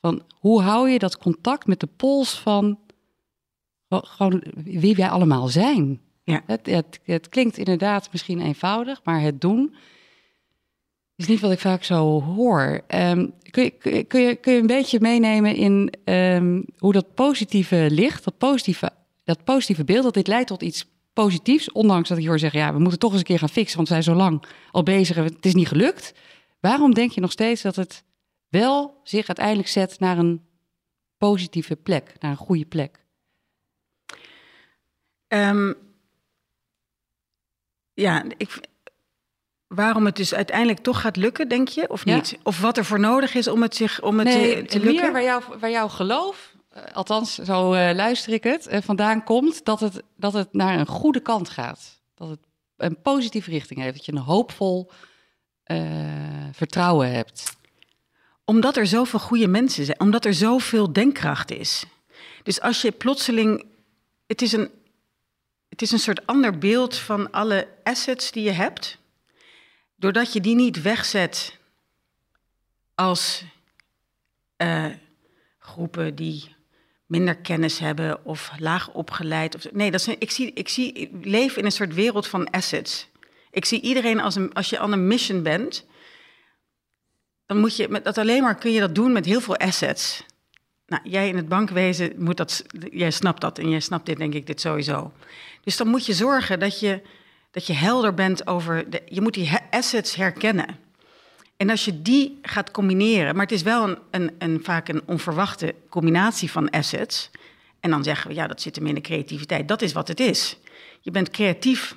Van hoe hou je dat contact met de pols van gewoon wie wij allemaal zijn. Ja. Het, het, het, klinkt inderdaad misschien eenvoudig, maar het doen is niet wat ik vaak zo hoor. Um, kun, je, kun, je, kun, je, kun je een beetje meenemen in um, hoe dat positieve licht, dat positieve, dat positieve beeld, dat dit leidt tot iets positiefs, ondanks dat ik hoor zeggen, ja, we moeten toch eens een keer gaan fixen, want we zijn zo lang al bezig en het is niet gelukt. Waarom denk je nog steeds dat het wel zich uiteindelijk zet naar een positieve plek, naar een goede plek? Um, ja, ik, waarom het dus uiteindelijk toch gaat lukken, denk je, of niet? Ja. Of wat er voor nodig is om het, zich, om het nee, te, te lukken? Meer waar, jou, waar jouw geloof, althans zo uh, luister ik het, uh, vandaan komt dat het, dat het naar een goede kant gaat. Dat het een positieve richting heeft, dat je een hoopvol vertrouwen hebt. Omdat er zoveel goede mensen zijn, omdat er zoveel denkkracht is. Dus als je plotseling, het is een het is een soort ander beeld van alle assets die je hebt. Doordat je die niet wegzet als groepen die minder kennis hebben of laag opgeleid. Of, nee, dat zijn, ik, zie, ik, zie, ik leef in een soort wereld van assets. Ik zie iedereen als, een, als je aan een mission bent, dan moet je met dat alleen maar kun je dat doen met heel veel assets. Nou, jij in het bankwezen moet dat, jij snapt dat en jij snapt dit, denk ik, dit sowieso. Dus dan moet je zorgen dat je, dat je helder bent over, de, je moet die assets herkennen. En als je die gaat combineren, maar het is wel een, een, een, vaak een onverwachte combinatie van assets. En dan zeggen we, ja, dat zit hem in de creativiteit. Dat is wat het is. Je bent creatief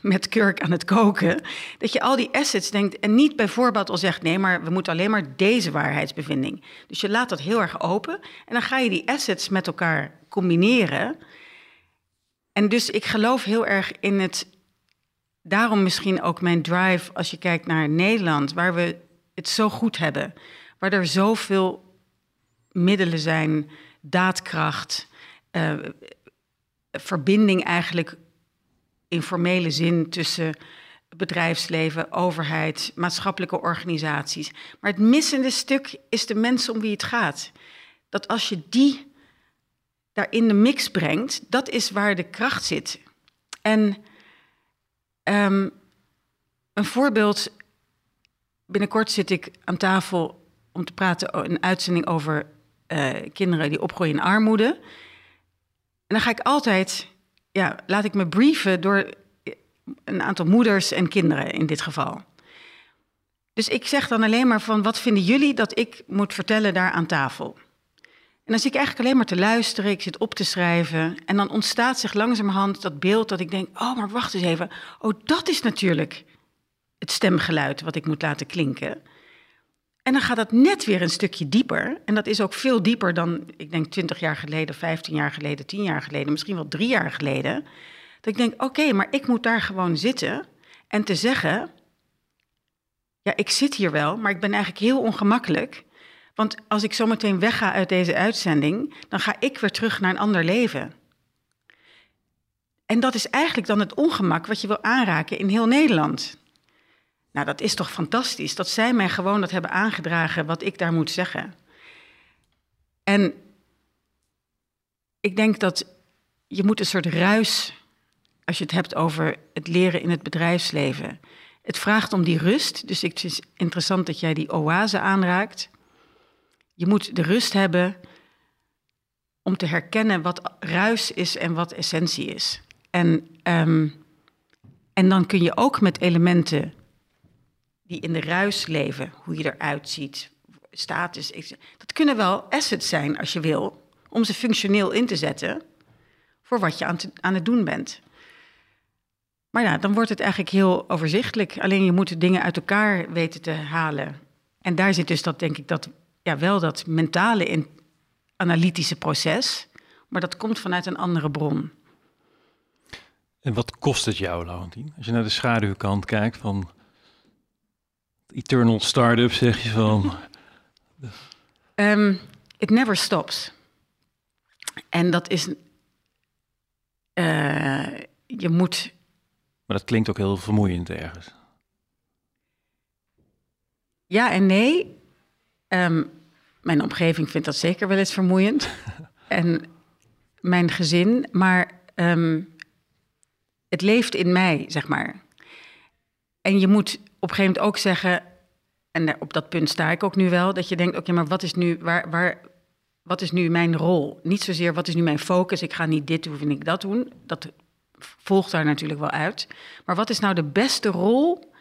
met kurk aan het koken. Dat je al die assets denkt en niet bijvoorbeeld al zegt: nee, maar we moeten alleen maar deze waarheidsbevinding. Dus je laat dat heel erg open en dan ga je die assets met elkaar combineren. En dus ik geloof heel erg in het. Daarom misschien ook mijn drive als je kijkt naar Nederland, waar we het zo goed hebben, waar er zoveel middelen zijn, daadkracht, uh, verbinding eigenlijk informele zin tussen bedrijfsleven, overheid, maatschappelijke organisaties. Maar het missende stuk is de mensen om wie het gaat. Dat als je die daar in de mix brengt, dat is waar de kracht zit. En um, een voorbeeld. Binnenkort zit ik aan tafel om te praten, een uitzending over uh, kinderen die opgroeien in armoede. En dan ga ik altijd ja, laat ik me brieven door een aantal moeders en kinderen in dit geval. Dus ik zeg dan alleen maar van, wat vinden jullie dat ik moet vertellen daar aan tafel? Dan zit ik eigenlijk alleen maar te luisteren, ik zit op te schrijven. En dan ontstaat zich langzamerhand dat beeld dat ik denk, oh, maar wacht eens even. Oh, dat is natuurlijk het stemgeluid wat ik moet laten klinken. En dan gaat dat net weer een stukje dieper. En dat is ook veel dieper dan, ik denk, 20 jaar geleden, 15 jaar geleden, 10 jaar geleden, misschien wel drie jaar geleden. Dat ik denk, oké, maar ik moet daar gewoon zitten en te zeggen, ja, ik zit hier wel, maar ik ben eigenlijk heel ongemakkelijk. Want als ik zometeen wegga uit deze uitzending, dan ga ik weer terug naar een ander leven. En dat is eigenlijk dan het ongemak wat je wil aanraken in heel Nederland. Nou, dat is toch fantastisch dat zij mij gewoon dat hebben aangedragen wat ik daar moet zeggen. En ik denk dat je moet een soort ruis, als je het hebt over het leren in het bedrijfsleven. Het vraagt om die rust, dus het is interessant dat jij die oase aanraakt. Je moet de rust hebben om te herkennen wat ruis is en wat essentie is. En, um, en dan kun je ook met elementen die in de ruis leven, hoe je eruit ziet, status. Dat kunnen wel assets zijn als je wil, om ze functioneel in te zetten voor wat je aan, aan het doen bent. Maar ja, dan wordt het eigenlijk heel overzichtelijk. Alleen je moet de dingen uit elkaar weten te halen. En daar zit dus dat, denk ik, dat, ja, wel dat mentale in, analytische proces. Maar dat komt vanuit een andere bron. En wat kost het jou, Laurentien? Als je naar de schaduwkant kijkt van eternal startup, zeg je van? Um, it never stops. En dat is. Uh, je moet. Maar dat klinkt ook heel vermoeiend ergens. Ja en nee. Um, mijn omgeving vindt dat zeker wel eens vermoeiend. *laughs* en mijn gezin. Maar um, het leeft in mij, zeg maar. En je moet op een gegeven moment ook zeggen, en op dat punt sta ik ook nu wel, dat je denkt, oké, maar wat is nu, waar, waar, wat is nu mijn rol? Niet zozeer wat is nu mijn focus, ik ga niet dit doen en ik dat doen. Dat volgt daar natuurlijk wel uit. Maar wat is nou de beste rol,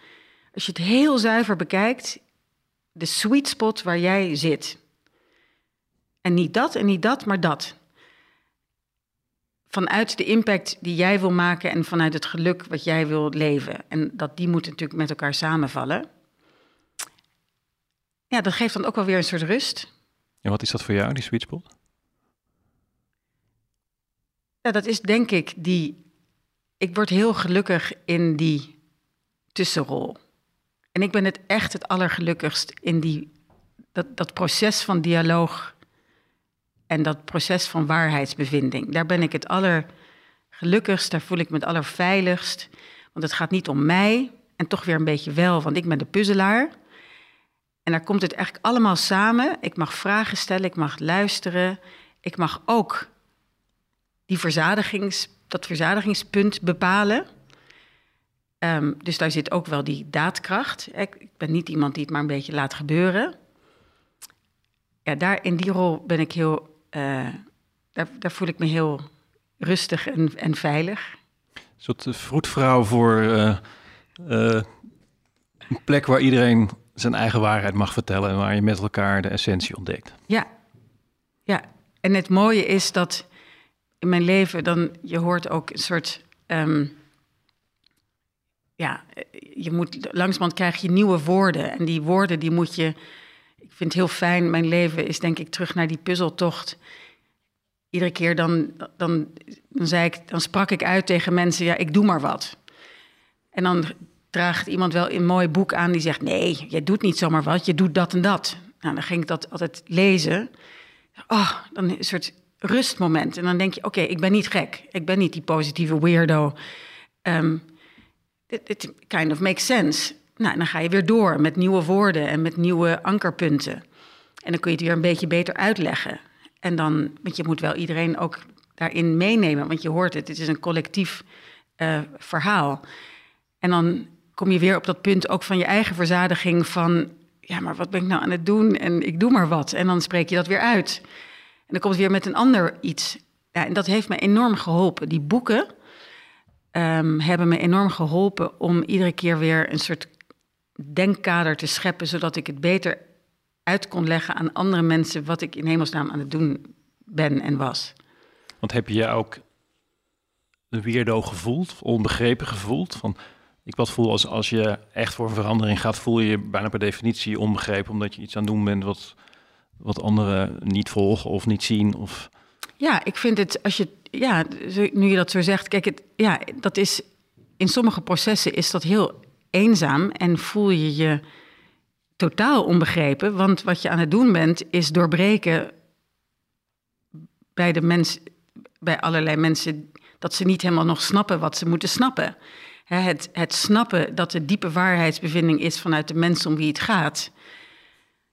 als je het heel zuiver bekijkt, de sweet spot waar jij zit? En niet dat en niet dat, maar dat. Vanuit de impact die jij wil maken en vanuit het geluk wat jij wil leven. En dat die moeten natuurlijk met elkaar samenvallen ja, dat geeft dan ook wel weer een soort rust. En wat is dat voor jou, die sweet spot? Ja, dat is denk ik die. Ik word heel gelukkig in die tussenrol. En ik ben het echt het allergelukkigst in die, dat, dat proces van dialoog en dat proces van waarheidsbevinding. Daar ben ik het allergelukkigst, daar voel ik me het allerveiligst. Want het gaat niet om mij en toch weer een beetje wel, want ik ben de puzzelaar. En daar komt het eigenlijk allemaal samen. Ik mag vragen stellen, ik mag luisteren. ik mag ook die verzadigings, dat verzadigingspunt bepalen. Ehm, dus daar zit ook wel die daadkracht. Ik, ik, ben niet iemand die het maar een beetje laat gebeuren. Ja, daar in die rol ben ik heel. Uh, daar, daar, voel ik me heel rustig en, en veilig. Een soort vroedvrouw voor uh, uh, een plek waar iedereen zijn eigen waarheid mag vertellen en waar je met elkaar de essentie ontdekt. Ja, ja. En het mooie is dat in mijn leven dan je hoort ook een soort um, ja, je moet langzamerhand krijg je nieuwe woorden en die woorden die moet je ik vind het heel fijn mijn leven is denk ik terug naar die puzzeltocht. Iedere keer dan dan dan zei ik dan sprak ik uit tegen mensen ja, ik doe maar wat. En dan draagt iemand wel een mooi boek aan die zegt: Nee, je doet niet zomaar wat, je doet dat en dat. Nou, dan ging ik dat altijd lezen. Oh, dan een soort rustmoment. En dan denk je: Oké, ik ben niet gek. Ik ben niet die positieve weirdo. Um, it, kind of makes sense. Nou, dan ga je weer door met nieuwe woorden en met nieuwe ankerpunten. En dan kun je het weer een beetje beter uitleggen. En dan, want je moet wel iedereen ook daarin meenemen, want je hoort het, het is een collectief uh, verhaal. En dan kom je weer op dat punt ook van je eigen verzadiging van... ja, maar wat ben ik nou aan het doen? En ik doe maar wat. En dan spreek je dat weer uit. En dan komt het weer met een ander iets. Ja, en dat heeft me enorm geholpen. Die boeken um, hebben me enorm geholpen om iedere keer weer een soort denkkader te scheppen... zodat ik het beter uit kon leggen aan andere mensen... wat ik in hemelsnaam aan het doen ben en was. Want heb je ook de weirdo gevoeld, onbegrepen gevoeld? Van ik wat voel als, als je echt voor een verandering gaat, voel je je bijna per definitie onbegrepen, omdat je iets aan het doen bent wat, wat anderen niet volgen of niet zien. Of... Ja, ik vind het, als je, ja, nu je dat zo zegt, kijk, het, ja, dat is, in sommige processen is dat heel eenzaam en voel je je totaal onbegrepen, want wat je aan het doen bent, is doorbreken bij de mens, bij allerlei mensen, dat ze niet helemaal nog snappen wat ze moeten snappen het, het snappen dat de diepe waarheidsbevinding is vanuit de mensen om wie het gaat.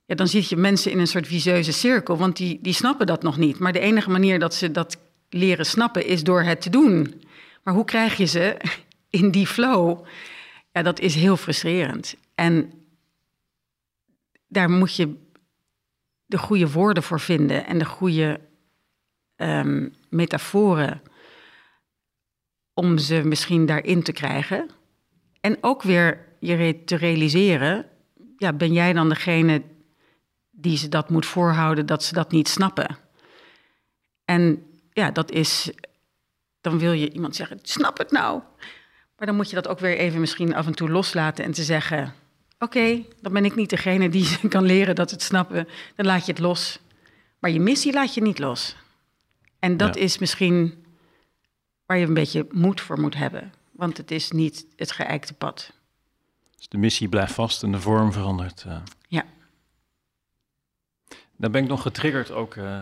Ja, dan zie je mensen in een soort visieuze cirkel, want die, die snappen dat nog niet. Maar de enige manier dat ze dat leren snappen is door het te doen. Maar hoe krijg je ze *laughs* in die flow? Ja, dat is heel frustrerend. En daar moet je de goede woorden voor vinden en de goede um, metaforen om ze misschien daarin te krijgen. En ook weer je te realiseren, ja, ben jij dan degene die ze dat moet voorhouden dat ze dat niet snappen? En ja, dat is, dan wil je iemand zeggen, snap het nou. Maar dan moet je dat ook weer even misschien af en toe loslaten en te zeggen, oké, dan ben ik niet degene die ze *laughs* kan leren dat het snappen. Dan laat je het los. Maar je missie laat je niet los. En dat is misschien waar je een beetje moed voor moet hebben. Want het is niet het geëikte pad. Dus de missie blijft vast en de vorm verandert. Uh. Dan ben ik nog getriggerd ook uh,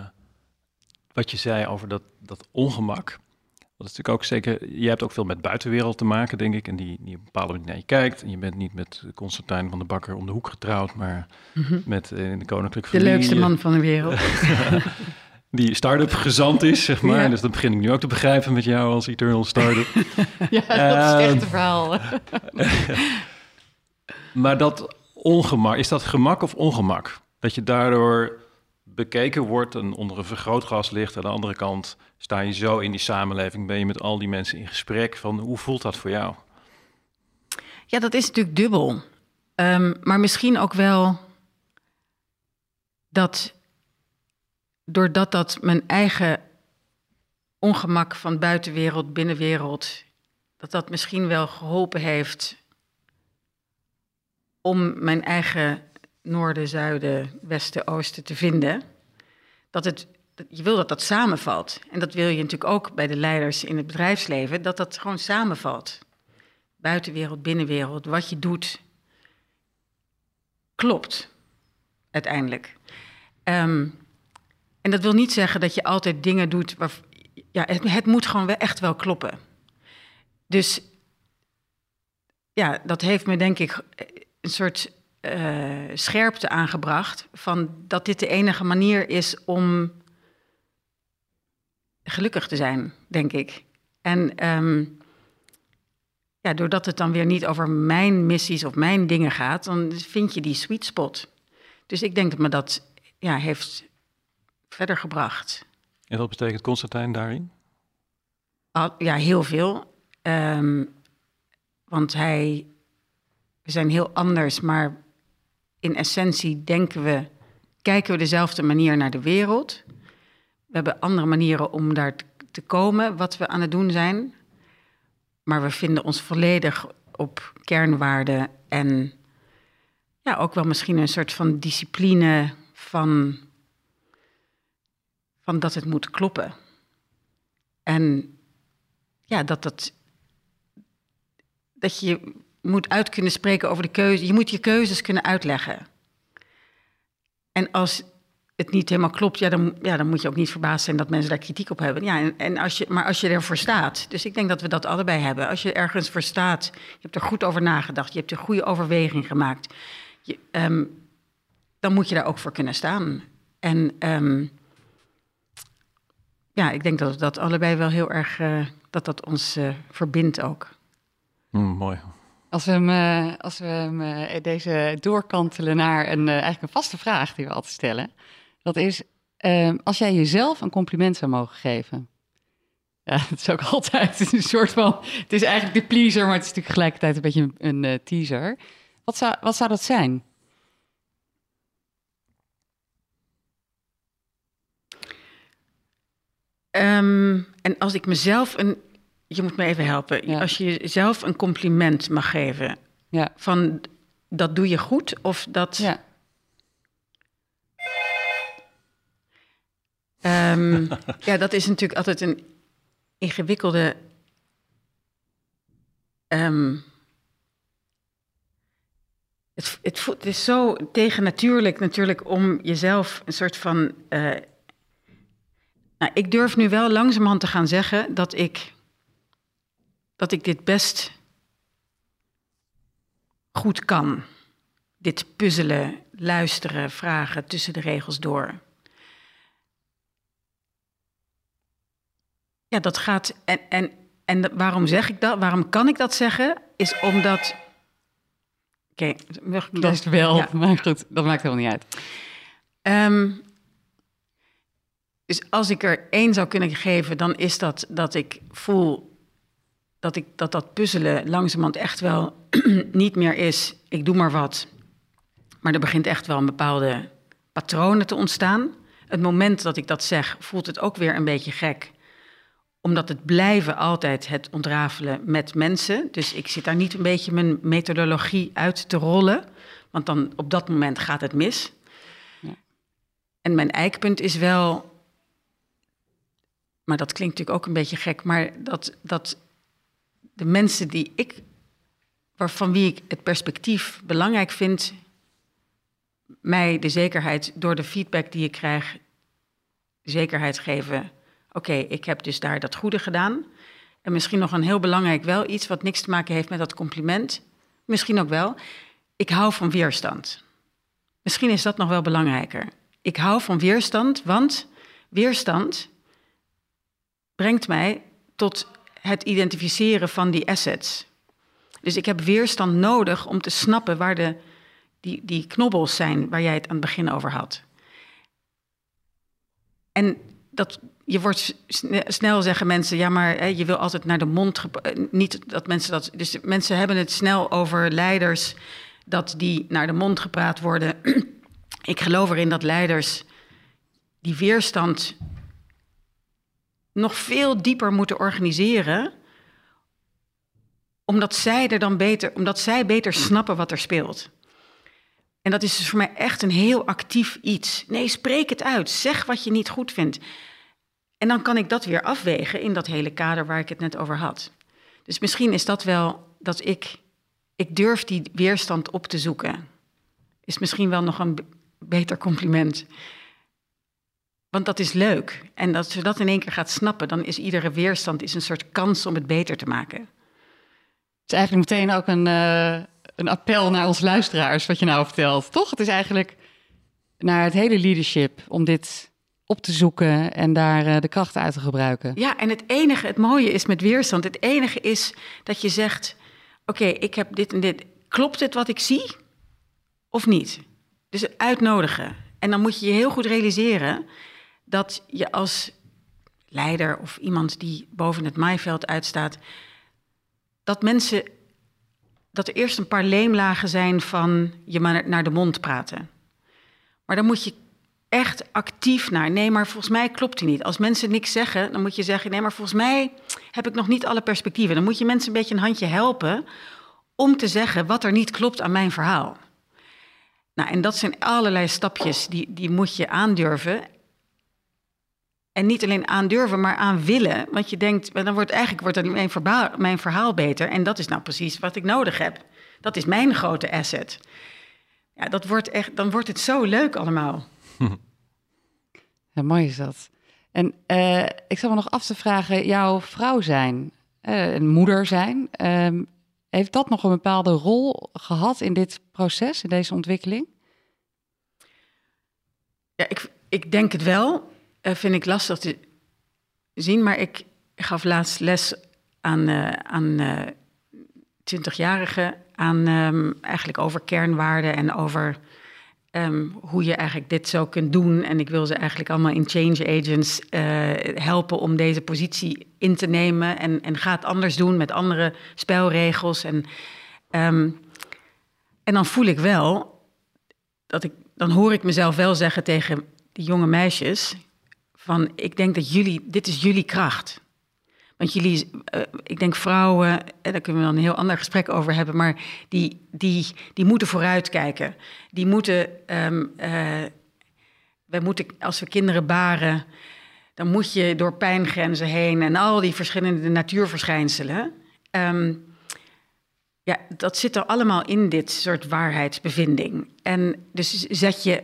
wat je zei over dat, dat ongemak. Dat is natuurlijk ook zeker, je hebt ook veel met buitenwereld te maken, denk ik. En die, die op een bepaalde manier naar je kijkt. En je bent niet met Constantijn van de Bakker om de hoek getrouwd, maar mm -hmm. met uh, de koninklijke familie. De leukste man van de wereld. *laughs* die start-up gezant is, zeg maar. Dus dat begin ik nu ook te begrijpen met jou als Eternal Startup. *laughs* ja, dat is echt een verhaal. *laughs* maar dat ongemak, is dat gemak of ongemak? Dat je daardoor bekeken wordt en onder een vergrootglas ligt. Aan de andere kant sta je zo in die samenleving, ben je met al die mensen in gesprek. Van hoe voelt dat voor jou? Ja, dat is natuurlijk dubbel. Um, maar misschien ook wel dat doordat dat mijn eigen ongemak van buitenwereld, binnenwereld, dat dat misschien wel geholpen heeft om mijn eigen noorden, zuiden, westen, oosten te vinden. Dat het, je wil dat dat samenvalt. En dat wil je natuurlijk ook bij de leiders in het bedrijfsleven, dat dat gewoon samenvalt. Buitenwereld, binnenwereld, wat je doet, klopt uiteindelijk. Um, en dat wil niet zeggen dat je altijd dingen doet waar. Ja, het, het moet gewoon wel echt wel kloppen. Dus ja, dat heeft me denk ik een soort uh, scherpte aangebracht. Van dat dit de enige manier is om gelukkig te zijn, denk ik. En ehm, ja, doordat het dan weer niet over mijn missies of mijn dingen gaat, dan vind je die sweet spot. Dus ik denk dat me dat ja, heeft verder gebracht. En wat betekent Constantijn daarin? ja, heel veel. Um, want hij, we zijn heel anders, maar in essentie denken we, kijken we dezelfde manier naar de wereld. We hebben andere manieren om daar te komen, wat we aan het doen zijn. Maar we vinden ons volledig op kernwaarden en ja, ook wel misschien een soort van discipline van, van dat het moet kloppen. En ja, dat, dat, dat je moet uit kunnen spreken over de keuze. Je moet je keuzes kunnen uitleggen. En als het niet helemaal klopt, ja, dan, ja, dan moet je ook niet verbaasd zijn dat mensen daar kritiek op hebben. Ja, en, en als je, maar als je ervoor staat, dus ik denk dat we dat allebei hebben. Als je ergens voor staat, je hebt er goed over nagedacht, je hebt een goede overweging gemaakt, je, um, dan moet je daar ook voor kunnen staan. En um, ja, ik denk dat dat allebei wel heel erg, uh, dat dat ons uh, verbindt ook. Mm, mooi. Als we hem, uh, als we hem deze doorkantelen naar een, eigenlijk een vaste vraag die we altijd stellen. Dat is, uh, als jij jezelf een compliment zou mogen geven. Ja, *laughs* het is ook altijd een soort van. Het is eigenlijk de pleaser, maar het is natuurlijk tegelijkertijd een beetje een, teaser. Wat zou, wat zou dat zijn? Um, en als ik mezelf een. Je moet me even helpen. Ja. Als je jezelf een compliment mag geven. Ja. Van dat doe je goed of dat. Ja. Um, *laughs* ja, dat is natuurlijk altijd een ingewikkelde. Um, het, het, het, is zo tegennatuurlijk natuurlijk om jezelf een soort van. Uh, nou, ik durf nu wel langzamerhand te gaan zeggen dat ik. Dat ik dit best goed kan. Dit puzzelen, luisteren, vragen tussen de regels door. Ja, dat gaat. En, en, en waarom zeg ik dat? Waarom kan ik dat zeggen? Is omdat. Oké, okay, best wel, ja. maar goed, dat maakt helemaal niet uit. Um, dus als ik er één zou kunnen geven, dan is dat dat ik voel dat ik, dat, dat puzzelen langzamerhand echt wel *clears throat* niet meer is. Ik doe maar wat. Maar er begint echt wel een bepaalde patronen te ontstaan. Het moment dat ik dat zeg, voelt het ook weer een beetje gek omdat het blijven altijd het ontrafelen met mensen. Dus ik zit daar niet een beetje mijn methodologie uit te rollen. Want dan op dat moment gaat het mis. Ja. En mijn eikpunt is wel. Maar dat klinkt natuurlijk ook een beetje gek. Maar dat, dat de mensen die ik. waarvan wie ik het perspectief belangrijk vind. mij de zekerheid door de feedback die ik krijg. zekerheid geven oké, ik heb dus daar dat goede gedaan. En misschien nog een heel belangrijk wel iets wat niks te maken heeft met dat compliment. Misschien ook wel. Ik hou van weerstand. Misschien is dat nog wel belangrijker. Ik hou van weerstand, want weerstand brengt mij tot het identificeren van die assets. Dus ik heb weerstand nodig om te snappen waar de, die, die knobbels zijn waar jij het aan het begin over had. En dat, je wordt snel zeggen mensen, ja, maar hè, je wil altijd naar de mond. Eh, niet dat mensen dat. Dus mensen hebben het snel over leiders dat die naar de mond gepraat worden. *clears throat* Ik geloof erin dat leiders die weerstand nog veel dieper moeten organiseren omdat zij er dan beter, omdat zij beter snappen wat er speelt. En dat is dus voor mij echt een heel actief iets. Nee, spreek het uit. Zeg wat je niet goed vindt. En dan kan ik dat weer afwegen in dat hele kader waar ik het net over had. Dus misschien is dat wel dat ik, ik durf die weerstand op te zoeken. Is misschien wel nog een beter compliment. Want dat is leuk. En als je dat in één keer gaat snappen, dan is iedere weerstand is een soort kans om het beter te maken. Het is eigenlijk meteen ook een, uh, een appel naar onze luisteraars, wat je nou vertelt. Toch? Het is eigenlijk naar het hele leadership om dit op te zoeken en daar eh, de krachten uit te gebruiken. Ja, en het enige, het mooie is met weerstand, het enige is dat je zegt: Oké, ik heb dit en dit. Klopt het wat ik zie of niet? Dus uitnodigen. En dan moet je je heel goed realiseren dat je als leider of iemand die boven het maaiveld uitstaat, dat mensen, dat er eerst een paar leemlagen zijn van je maar naar de mond praten. Maar dan moet je echt actief naar. Nee, maar volgens mij klopt die niet. Als mensen niks zeggen, dan moet je zeggen: nee, maar volgens mij heb ik nog niet alle perspectieven. Dan moet je mensen een beetje een handje helpen om te zeggen wat er niet klopt aan mijn verhaal. Nou, en dat zijn allerlei stapjes die, die moet je aandurven. En niet alleen aandurven, maar aan willen. Want je denkt, dan wordt eigenlijk wordt mijn, verhaal, mijn verhaal beter. En dat is nou precies wat ik nodig heb. Dat is mijn grote asset. Ja, dat wordt echt, dan wordt het zo leuk allemaal. Ja, mooi is dat. En uh, ik zal me nog af te vragen, jouw vrouw zijn, uh, een moeder zijn, uh, heeft dat nog een bepaalde rol gehad in dit proces, in deze ontwikkeling? Ja, ik, ik denk het wel. Uh, vind ik lastig te zien, maar ik gaf laatst les aan, aan 20-jarigen aan um, eigenlijk over kernwaarden en over um, hoe je eigenlijk dit zo kunt doen. En ik wil ze eigenlijk allemaal in change agents uh, helpen om deze positie in te nemen. En, en ga het anders doen met andere spelregels. En, um, en dan voel ik wel dat ik, dan hoor ik mezelf wel zeggen tegen die jonge meisjes: van ik denk dat jullie, dit is jullie kracht. Want jullie, uh, ik denk vrouwen, en eh, daar kunnen we dan een heel ander gesprek over hebben, maar die, die, die moeten vooruitkijken. Die moeten, um, uh, wij moeten, als we kinderen baren, dan moet je door pijngrenzen heen en al die verschillende natuurverschijnselen. Um, ja, dat zit er allemaal in dit soort waarheidsbevinding. En dus zet je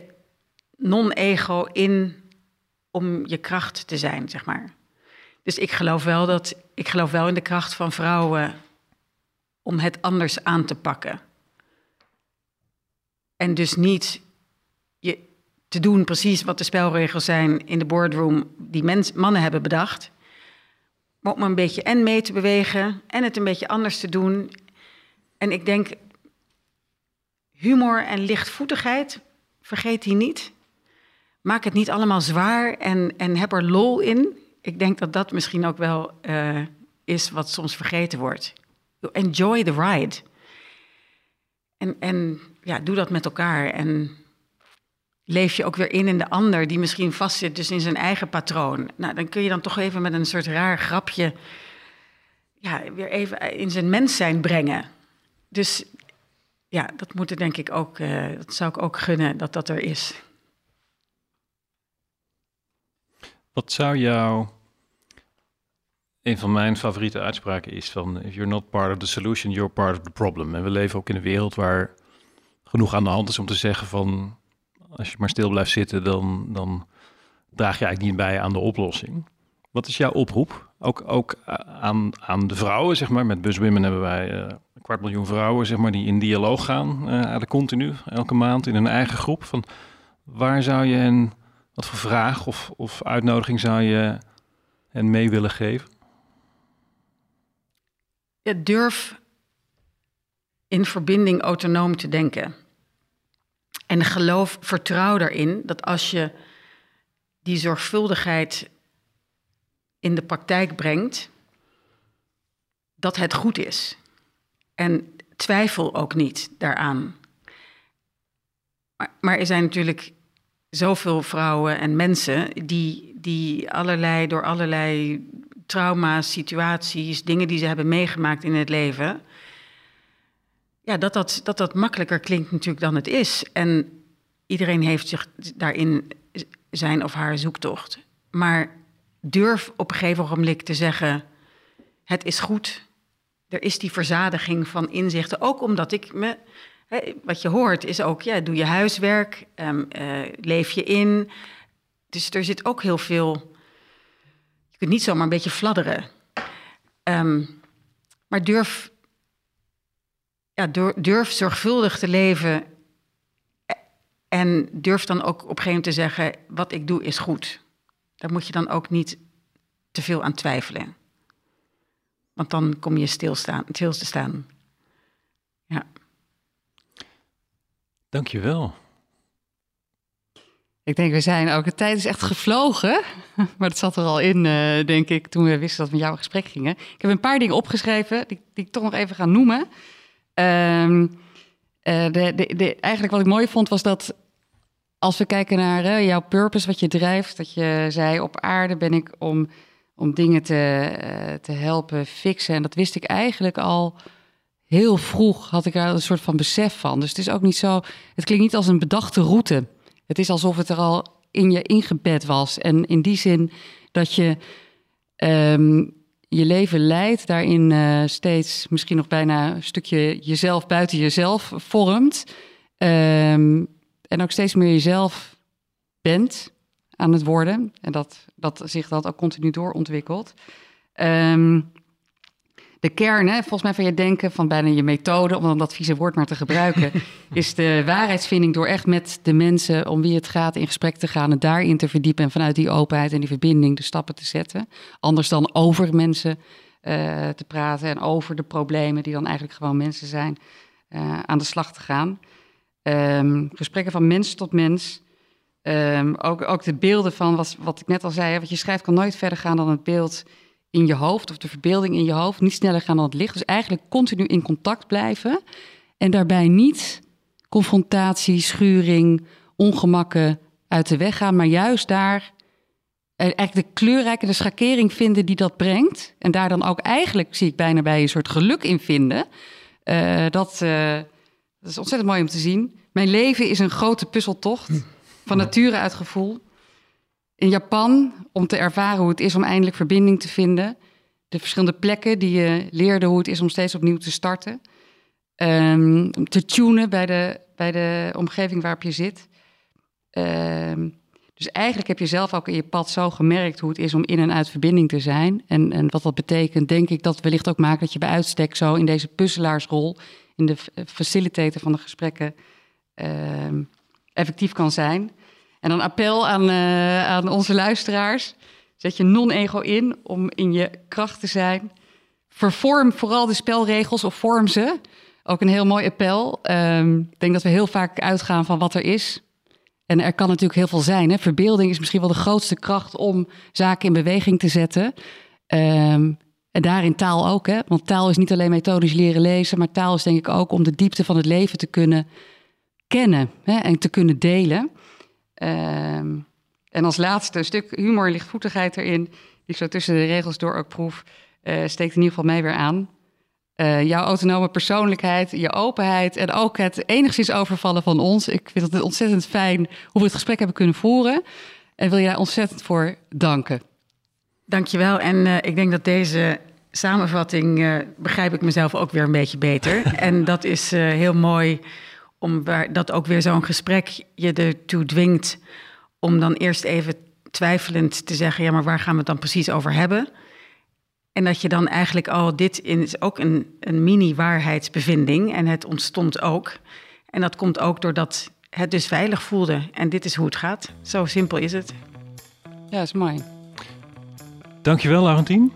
non-ego in om je kracht te zijn, zeg maar. Dus ik geloof wel dat ik geloof wel in de kracht van vrouwen om het anders aan te pakken. En dus niet je te doen precies wat de spelregels zijn in de boardroom die mannen hebben bedacht. Maar om een beetje en mee te bewegen en het een beetje anders te doen. En ik denk, humor en lichtvoetigheid, vergeet die niet. Maak het niet allemaal zwaar en, en heb er lol in ik denk dat dat misschien ook wel uh, is wat soms vergeten wordt. Enjoy the ride. En, en ja, doe dat met elkaar. En leef je ook weer in in de ander die misschien vastzit dus in zijn eigen patroon. Nou, dan kun je dan toch even met een soort raar grapje ja, weer even in zijn mens zijn brengen. Dus ja, dat moet er denk ik ook, uh, dat zou ik ook gunnen dat dat er is. Wat zou jou. Een van mijn favoriete uitspraken is van... If you're not part of the solution, you're part of the problem. En we leven ook in een wereld waar genoeg aan de hand is om te zeggen van... Als je maar stil blijft zitten, dan, dan draag je eigenlijk niet bij aan de oplossing. Wat is jouw oproep? Ook, ook aan, aan de vrouwen, zeg maar. Met Buswomen hebben wij uh, een kwart miljoen vrouwen, zeg maar, die in dialoog gaan. Uh, eigenlijk continu, elke maand in een eigen groep. Van waar zou je hen wat voor vraag of, of uitnodiging zou je hen mee willen geven? Ja, durf in verbinding autonoom te denken. En geloof, vertrouw erin dat als je die zorgvuldigheid in de praktijk brengt, dat het goed is. En twijfel ook niet daaraan. Maar er zijn natuurlijk zoveel vrouwen en mensen die, die allerlei, door allerlei trauma's, situaties, dingen die ze hebben meegemaakt in het leven. Ja, dat dat, dat dat makkelijker klinkt natuurlijk dan het is. En iedereen heeft zich daarin zijn of haar zoektocht. Maar durf op een gegeven moment te zeggen: het is goed. Er is die verzadiging van inzichten. Ook omdat ik me wat je hoort is ook, ja, doe je huiswerk, um, uh, leef je in. Dus er zit ook heel veel. Je kunt niet zomaar een beetje fladderen. Um, maar durf, ja, durf zorgvuldig te leven. En durf dan ook op een gegeven moment te zeggen: wat ik doe is goed. daar moet je dan ook niet te veel aan twijfelen. Want dan kom je stilstaan, stil te staan. Ja. Dankjewel. Ik denk, we zijn ook, de tijd is echt gevlogen. *laughs* Maar dat zat er al in, uh, denk ik, toen we wisten dat we met jou gesprek gingen. Ik heb een paar dingen opgeschreven die, die ik toch nog even ga noemen. Um, uh, de, de, eigenlijk wat ik mooi vond was dat als we kijken naar uh, jouw purpose, wat je drijft, dat je zei op aarde ben ik om, om dingen te, te helpen fixen. En dat wist ik eigenlijk al heel vroeg, had ik daar een soort van besef van. Dus het is ook niet zo, het klinkt niet als een bedachte route. Het is alsof het er al in je ingebed was. En in die zin dat je um, je leven leidt, daarin uh, steeds misschien nog bijna een stukje jezelf buiten jezelf vormt. Um, en ook steeds meer jezelf bent aan het worden. En dat, dat zich dat ook continu doorontwikkelt. Um, de kern, hè, volgens mij van je denken, van bijna je methode, om dan dat vieze woord maar te gebruiken, *laughs* is de waarheidsvinding door echt met de mensen om wie het gaat in gesprek te gaan en daarin te verdiepen en vanuit die openheid en die verbinding de stappen te zetten. Anders dan over mensen uh, te praten en over de problemen die dan eigenlijk gewoon mensen zijn, uh, aan de slag te gaan. Um, gesprekken van mens tot mens. Um, ook, ook de beelden van wat, wat ik net al zei, wat je schrijft kan nooit verder gaan dan het beeld in je hoofd of de verbeelding in je hoofd niet sneller gaan dan het licht. Dus eigenlijk continu in contact blijven en daarbij niet confrontatie, schuring, ongemakken uit de weg gaan, maar juist daar eh, eigenlijk de kleurrijke, de schakering vinden die dat brengt. En daar dan ook eigenlijk, zie ik bijna bij een soort geluk in vinden. Uh, dat, uh, dat is ontzettend mooi om te zien. Mijn leven is een grote puzzeltocht van nature uit gevoel in Japan om te ervaren hoe het is om eindelijk verbinding te vinden. De verschillende plekken die je leerde hoe het is om steeds opnieuw te starten. Um, te tunen bij de, bij de omgeving waarop je zit. Um, dus eigenlijk heb je zelf ook in je pad zo gemerkt hoe het is om in en uit verbinding te zijn. En, en wat dat betekent, denk ik dat wellicht ook maakt dat je bij uitstek zo in deze pusselaarsrol, in de facilitator van de gesprekken, um, effectief kan zijn. En dan appel aan, uh, aan onze luisteraars. Zet je non-ego in om in je kracht te zijn. Vervorm vooral de spelregels of vorm ze. Ook een heel mooi appel. Um, ik denk dat we heel vaak uitgaan van wat er is. En er kan natuurlijk heel veel zijn. Hè? Verbeelding is misschien wel de grootste kracht om zaken in beweging te zetten. Um, en daarin taal ook. Hè? Want taal is niet alleen methodisch leren lezen, maar taal is denk ik ook om de diepte van het leven te kunnen kennen hè? en te kunnen delen. Um, en als laatste een stuk humor en lichtvoetigheid erin, die ik zo tussen de regels door ook proef, uh, steekt in ieder geval mij weer aan. Uh, jouw autonome persoonlijkheid, je openheid en ook het enigszins overvallen van ons. Ik vind het ontzettend fijn hoe we het gesprek hebben kunnen voeren. En wil je daar ontzettend voor danken. Dankjewel. En uh, ik denk dat deze samenvatting uh, begrijp ik mezelf ook weer een beetje beter. *laughs* en dat is heel mooi om waar, dat ook weer zo'n gesprek je ertoe dwingt om dan eerst even twijfelend te zeggen: ja, maar waar gaan we het dan precies over hebben? En dat je dan eigenlijk al, dit is ook een, een mini-waarheidsbevinding en het ontstond ook. En dat komt ook doordat het dus veilig voelde. En dit is hoe het gaat. Zo simpel is het. Ja, is mooi. Dankjewel, Laurentien.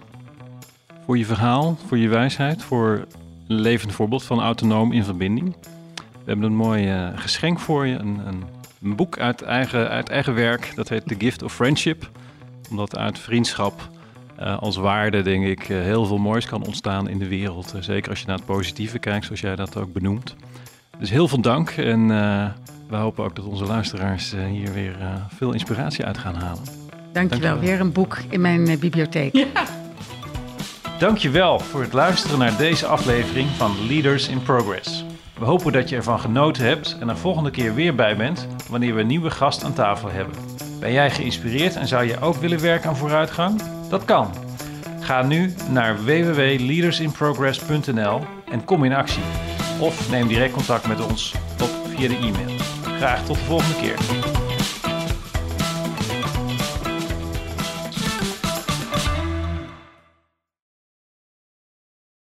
Voor je verhaal, voor je wijsheid, voor een levend voorbeeld van autonoom in verbinding. We hebben een mooi uh, geschenk voor je. Een, een, een, boek uit eigen, uit eigen werk. Dat heet The Gift of Friendship. Omdat uit vriendschap uh, als waarde, denk ik, uh, heel veel moois kan ontstaan in de wereld. zeker als je naar het positieve kijkt, zoals jij dat ook benoemt. Dus heel veel dank. En we hopen ook dat onze luisteraars hier weer veel inspiratie uit gaan halen. Dankjewel. Dankjewel. Weer een boek in mijn bibliotheek. Ja. Dankjewel voor het luisteren naar deze aflevering van Leaders in Progress. We hopen dat je ervan genoten hebt en er volgende keer weer bij bent wanneer we een nieuwe gast aan tafel hebben. Ben jij geïnspireerd en zou je ook willen werken aan vooruitgang? Dat kan. Ga nu naar www.leadersinprogress.nl en kom in actie. Of neem direct contact met ons op via de e-mail. Graag tot de volgende keer.